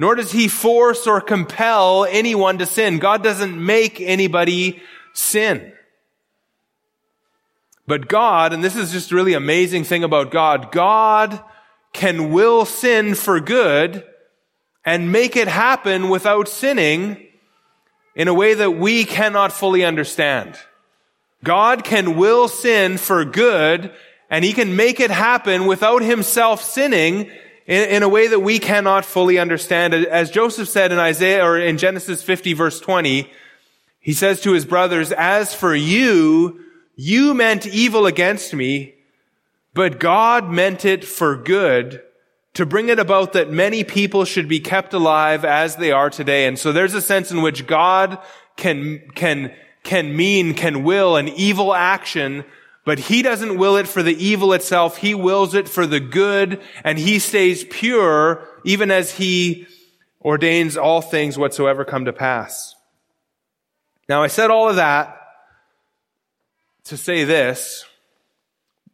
Nor does he force or compel anyone to sin. God doesn't make anybody sin. But God, and this is just really amazing thing about God, God can will sin for good and make it happen without sinning in a way that we cannot fully understand. God can will sin for good and he can make it happen without himself sinning in, in, a way that we cannot fully understand. As Joseph said in Isaiah or in Genesis 50 verse 20, he says to his brothers, as for you, you meant evil against me, but God meant it for good to bring it about that many people should be kept alive as they are today. And so there's a sense in which God can, can, can mean, can will an evil action but he doesn't will it for the evil itself. He wills it for the good and he stays pure even as he ordains all things whatsoever come to pass. Now I said all of that to say this.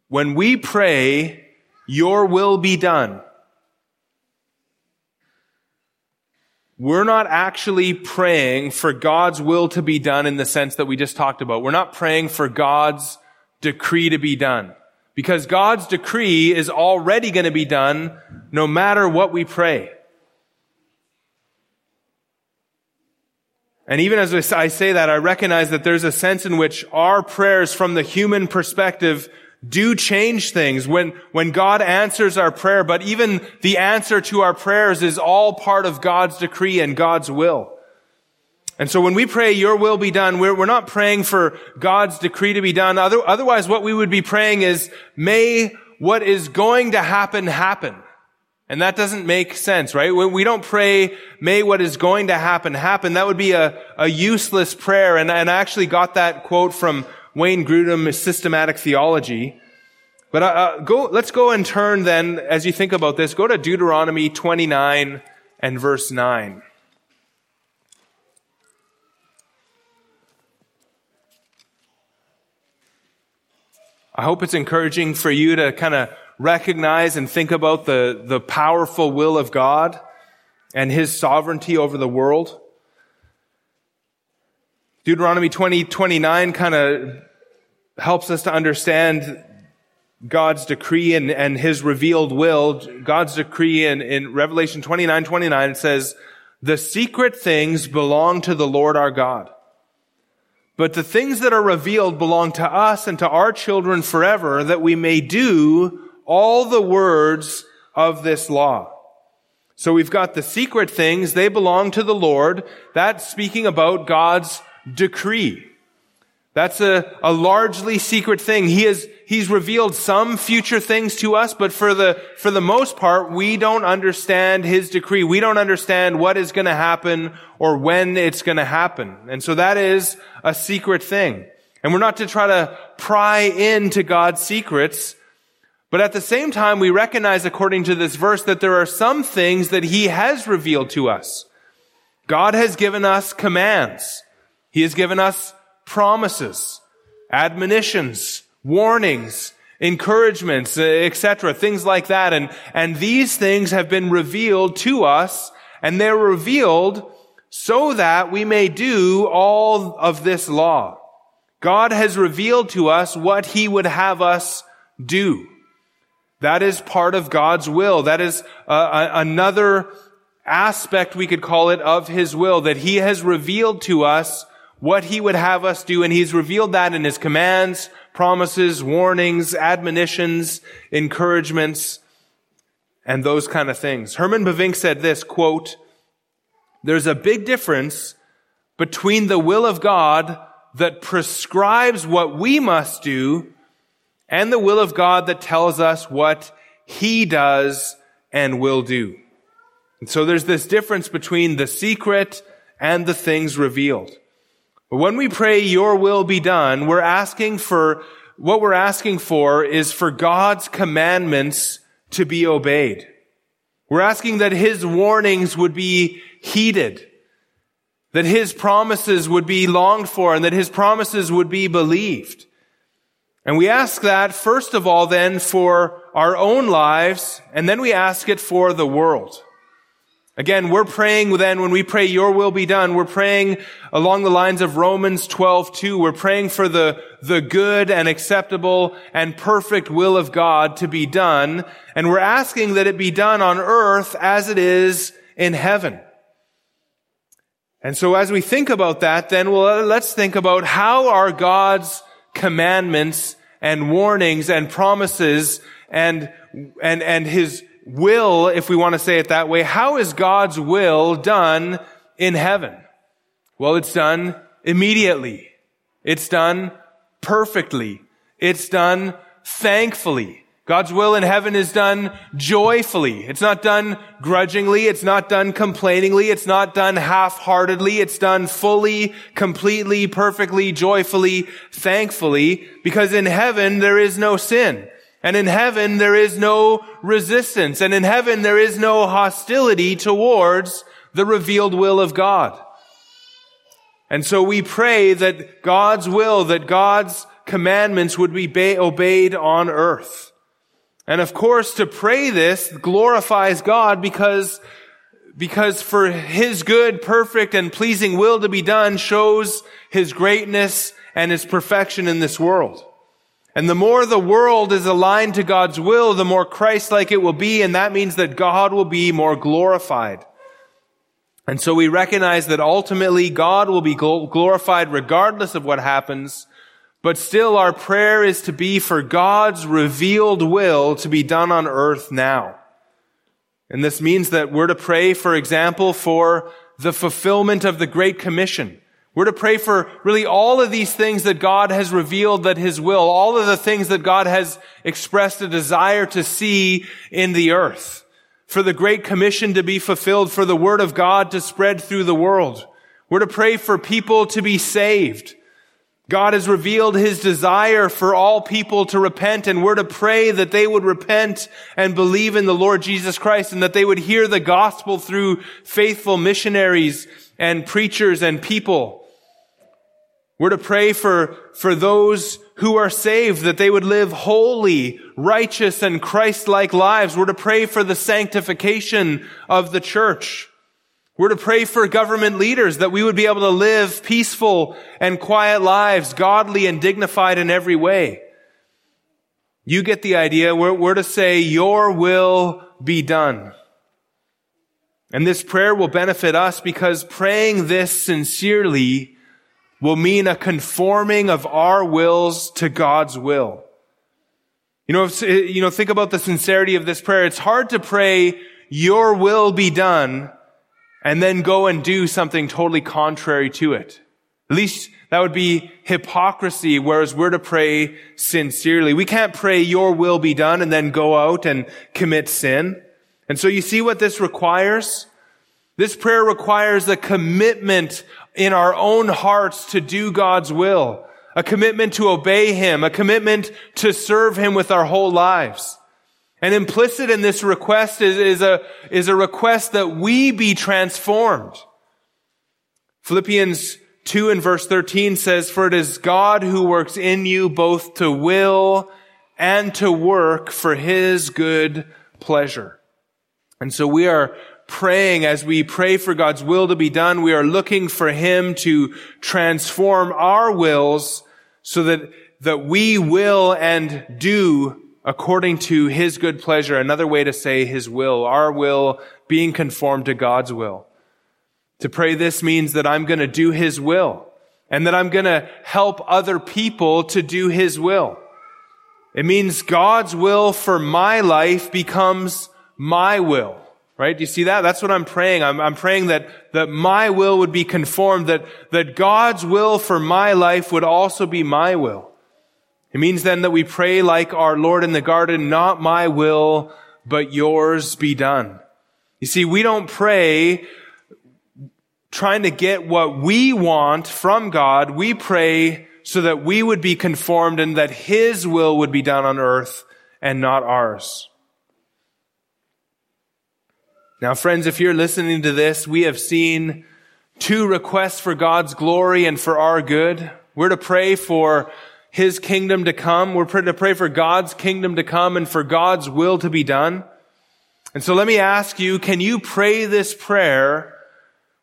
When we pray, your will be done. We're not actually praying for God's will to be done in the sense that we just talked about. We're not praying for God's decree to be done. Because God's decree is already going to be done no matter what we pray. And even as I say that, I recognize that there's a sense in which our prayers from the human perspective do change things when, when God answers our prayer, but even the answer to our prayers is all part of God's decree and God's will. And so when we pray, your will be done, we're, we're not praying for God's decree to be done. Other, otherwise, what we would be praying is, may what is going to happen happen. And that doesn't make sense, right? We don't pray, may what is going to happen happen. That would be a, a useless prayer. And, and I actually got that quote from Wayne Grudem, Systematic Theology. But uh, uh, go, let's go and turn then, as you think about this, go to Deuteronomy 29 and verse 9. I hope it's encouraging for you to kind of recognize and think about the, the powerful will of God and His sovereignty over the world. Deuteronomy 20, 29 kind of helps us to understand God's decree and, and His revealed will. God's decree in, in Revelation 29, 29 says, the secret things belong to the Lord our God. But the things that are revealed belong to us and to our children forever that we may do all the words of this law. So we've got the secret things. They belong to the Lord. That's speaking about God's decree. That's a, a largely secret thing. He has, he's revealed some future things to us, but for the, for the most part, we don't understand his decree. We don't understand what is going to happen or when it's going to happen. And so that is a secret thing. And we're not to try to pry into God's secrets, but at the same time, we recognize according to this verse that there are some things that he has revealed to us. God has given us commands. He has given us promises, admonitions, warnings, encouragements, etc., things like that. And, and these things have been revealed to us, and they're revealed so that we may do all of this law. God has revealed to us what he would have us do. That is part of God's will. That is uh, another aspect, we could call it, of his will, that he has revealed to us what he would have us do, and he's revealed that in his commands, promises, warnings, admonitions, encouragements, and those kind of things. Herman Bavinck said this, quote, there's a big difference between the will of God that prescribes what we must do and the will of God that tells us what he does and will do. And so there's this difference between the secret and the things revealed. But when we pray, your will be done, we're asking for, what we're asking for is for God's commandments to be obeyed. We're asking that His warnings would be heeded, that His promises would be longed for, and that His promises would be believed. And we ask that, first of all, then, for our own lives, and then we ask it for the world. Again, we're praying then when we pray your will be done, we're praying along the lines of Romans 12, 2. We're praying for the, the good and acceptable and perfect will of God to be done. And we're asking that it be done on earth as it is in heaven. And so as we think about that, then well, let's think about how are God's commandments and warnings and promises and, and, and his will, if we want to say it that way, how is God's will done in heaven? Well, it's done immediately. It's done perfectly. It's done thankfully. God's will in heaven is done joyfully. It's not done grudgingly. It's not done complainingly. It's not done half-heartedly. It's done fully, completely, perfectly, joyfully, thankfully, because in heaven there is no sin. And in heaven, there is no resistance. And in heaven, there is no hostility towards the revealed will of God. And so we pray that God's will, that God's commandments would be obeyed on earth. And of course, to pray this glorifies God because, because for His good, perfect, and pleasing will to be done shows His greatness and His perfection in this world. And the more the world is aligned to God's will, the more Christ-like it will be, and that means that God will be more glorified. And so we recognize that ultimately God will be glorified regardless of what happens, But still our prayer is to be for God's revealed will to be done on earth now. And this means that we're to pray, for example, for the fulfillment of the Great Commission. We're to pray for really all of these things that God has revealed that His will, all of the things that God has expressed a desire to see in the earth. For the Great Commission to be fulfilled, for the Word of God to spread through the world. We're to pray for people to be saved. God has revealed his desire for all people to repent and we're to pray that they would repent and believe in the Lord Jesus Christ and that they would hear the gospel through faithful missionaries and preachers and people. We're to pray for, for those who are saved that they would live holy, righteous, and Christ-like lives. We're to pray for the sanctification of the church. We're to pray for government leaders that we would be able to live peaceful and quiet lives, godly and dignified in every way. You get the idea. We're, we're to say, your will be done. And this prayer will benefit us because praying this sincerely will mean a conforming of our wills to God's will. You know, if, you know, think about the sincerity of this prayer. It's hard to pray, your will be done, and then go and do something totally contrary to it. At least that would be hypocrisy, whereas we're to pray sincerely. We can't pray your will be done and then go out and commit sin. And so you see what this requires? This prayer requires a commitment in our own hearts to do God's will, a commitment to obey Him, a commitment to serve Him with our whole lives. And implicit in this request is, is, a, is a request that we be transformed. Philippians 2 and verse 13 says, For it is God who works in you both to will and to work for his good pleasure. And so we are praying as we pray for God's will to be done. We are looking for him to transform our wills so that, that we will and do according to his good pleasure. Another way to say his will, our will being conformed to God's will. To pray this means that I'm going to do his will and that I'm going to help other people to do his will. It means God's will for my life becomes my will. Right? Do you see that? That's what I'm praying. I'm, I'm praying that, that my will would be conformed, that, that God's will for my life would also be my will. It means then that we pray like our Lord in the garden, not my will, but yours be done. You see, we don't pray trying to get what we want from God. We pray so that we would be conformed and that His will would be done on earth and not ours. Now, friends, if you're listening to this, we have seen two requests for God's glory and for our good. We're to pray for his kingdom to come. We're to pray for God's kingdom to come and for God's will to be done. And so let me ask you, can you pray this prayer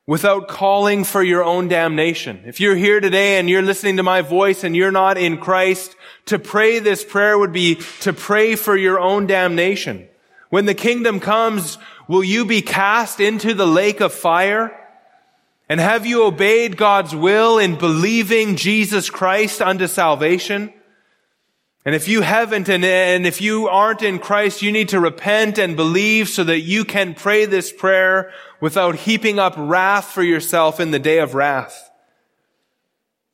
without calling for your own damnation? If you're here today and you're listening to my voice and you're not in Christ, to pray this prayer would be to pray for your own damnation. When the kingdom comes, will you be cast into the lake of fire? And have you obeyed God's will in believing Jesus Christ unto salvation? And if you haven't and, if you aren't in Christ, you need to repent and believe so that you can pray this prayer without heaping up wrath for yourself in the day of wrath.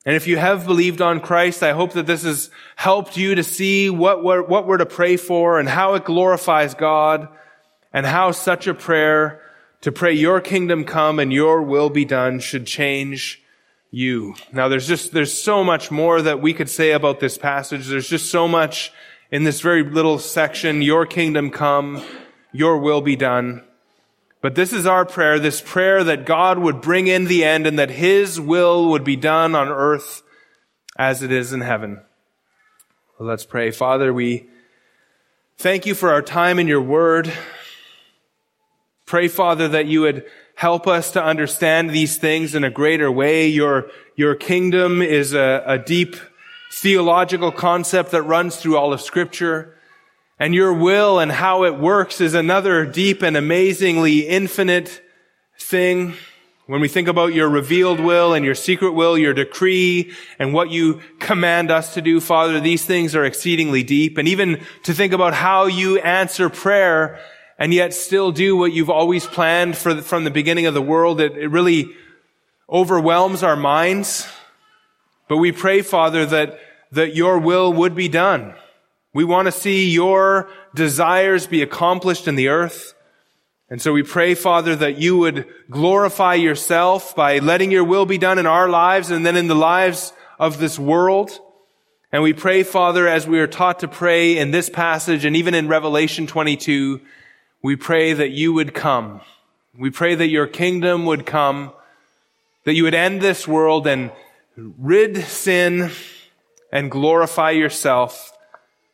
And if you have believed on Christ, I hope that this has helped you to see what we're, what we're to pray for and how it glorifies God and how such a prayer to pray your kingdom come and your will be done should change you. Now there's just, there's so much more that we could say about this passage. There's just so much in this very little section. Your kingdom come, your will be done. But this is our prayer, this prayer that God would bring in the end and that His will would be done on earth as it is in heaven. Well, let's pray. Father, we thank you for our time in your word. Pray, Father, that you would help us to understand these things in a greater way. Your, your kingdom is a, a deep theological concept that runs through all of scripture. And your will and how it works is another deep and amazingly infinite thing. When we think about your revealed will and your secret will, your decree and what you command us to do, Father, these things are exceedingly deep. And even to think about how you answer prayer and yet still do what you've always planned for the, from the beginning of the world, it, it really overwhelms our minds. But we pray, Father, that, that your will would be done. We want to see your desires be accomplished in the earth. And so we pray, Father, that you would glorify yourself by letting your will be done in our lives and then in the lives of this world. And we pray, Father, as we are taught to pray in this passage and even in Revelation 22, we pray that you would come. We pray that your kingdom would come, that you would end this world and rid sin and glorify yourself.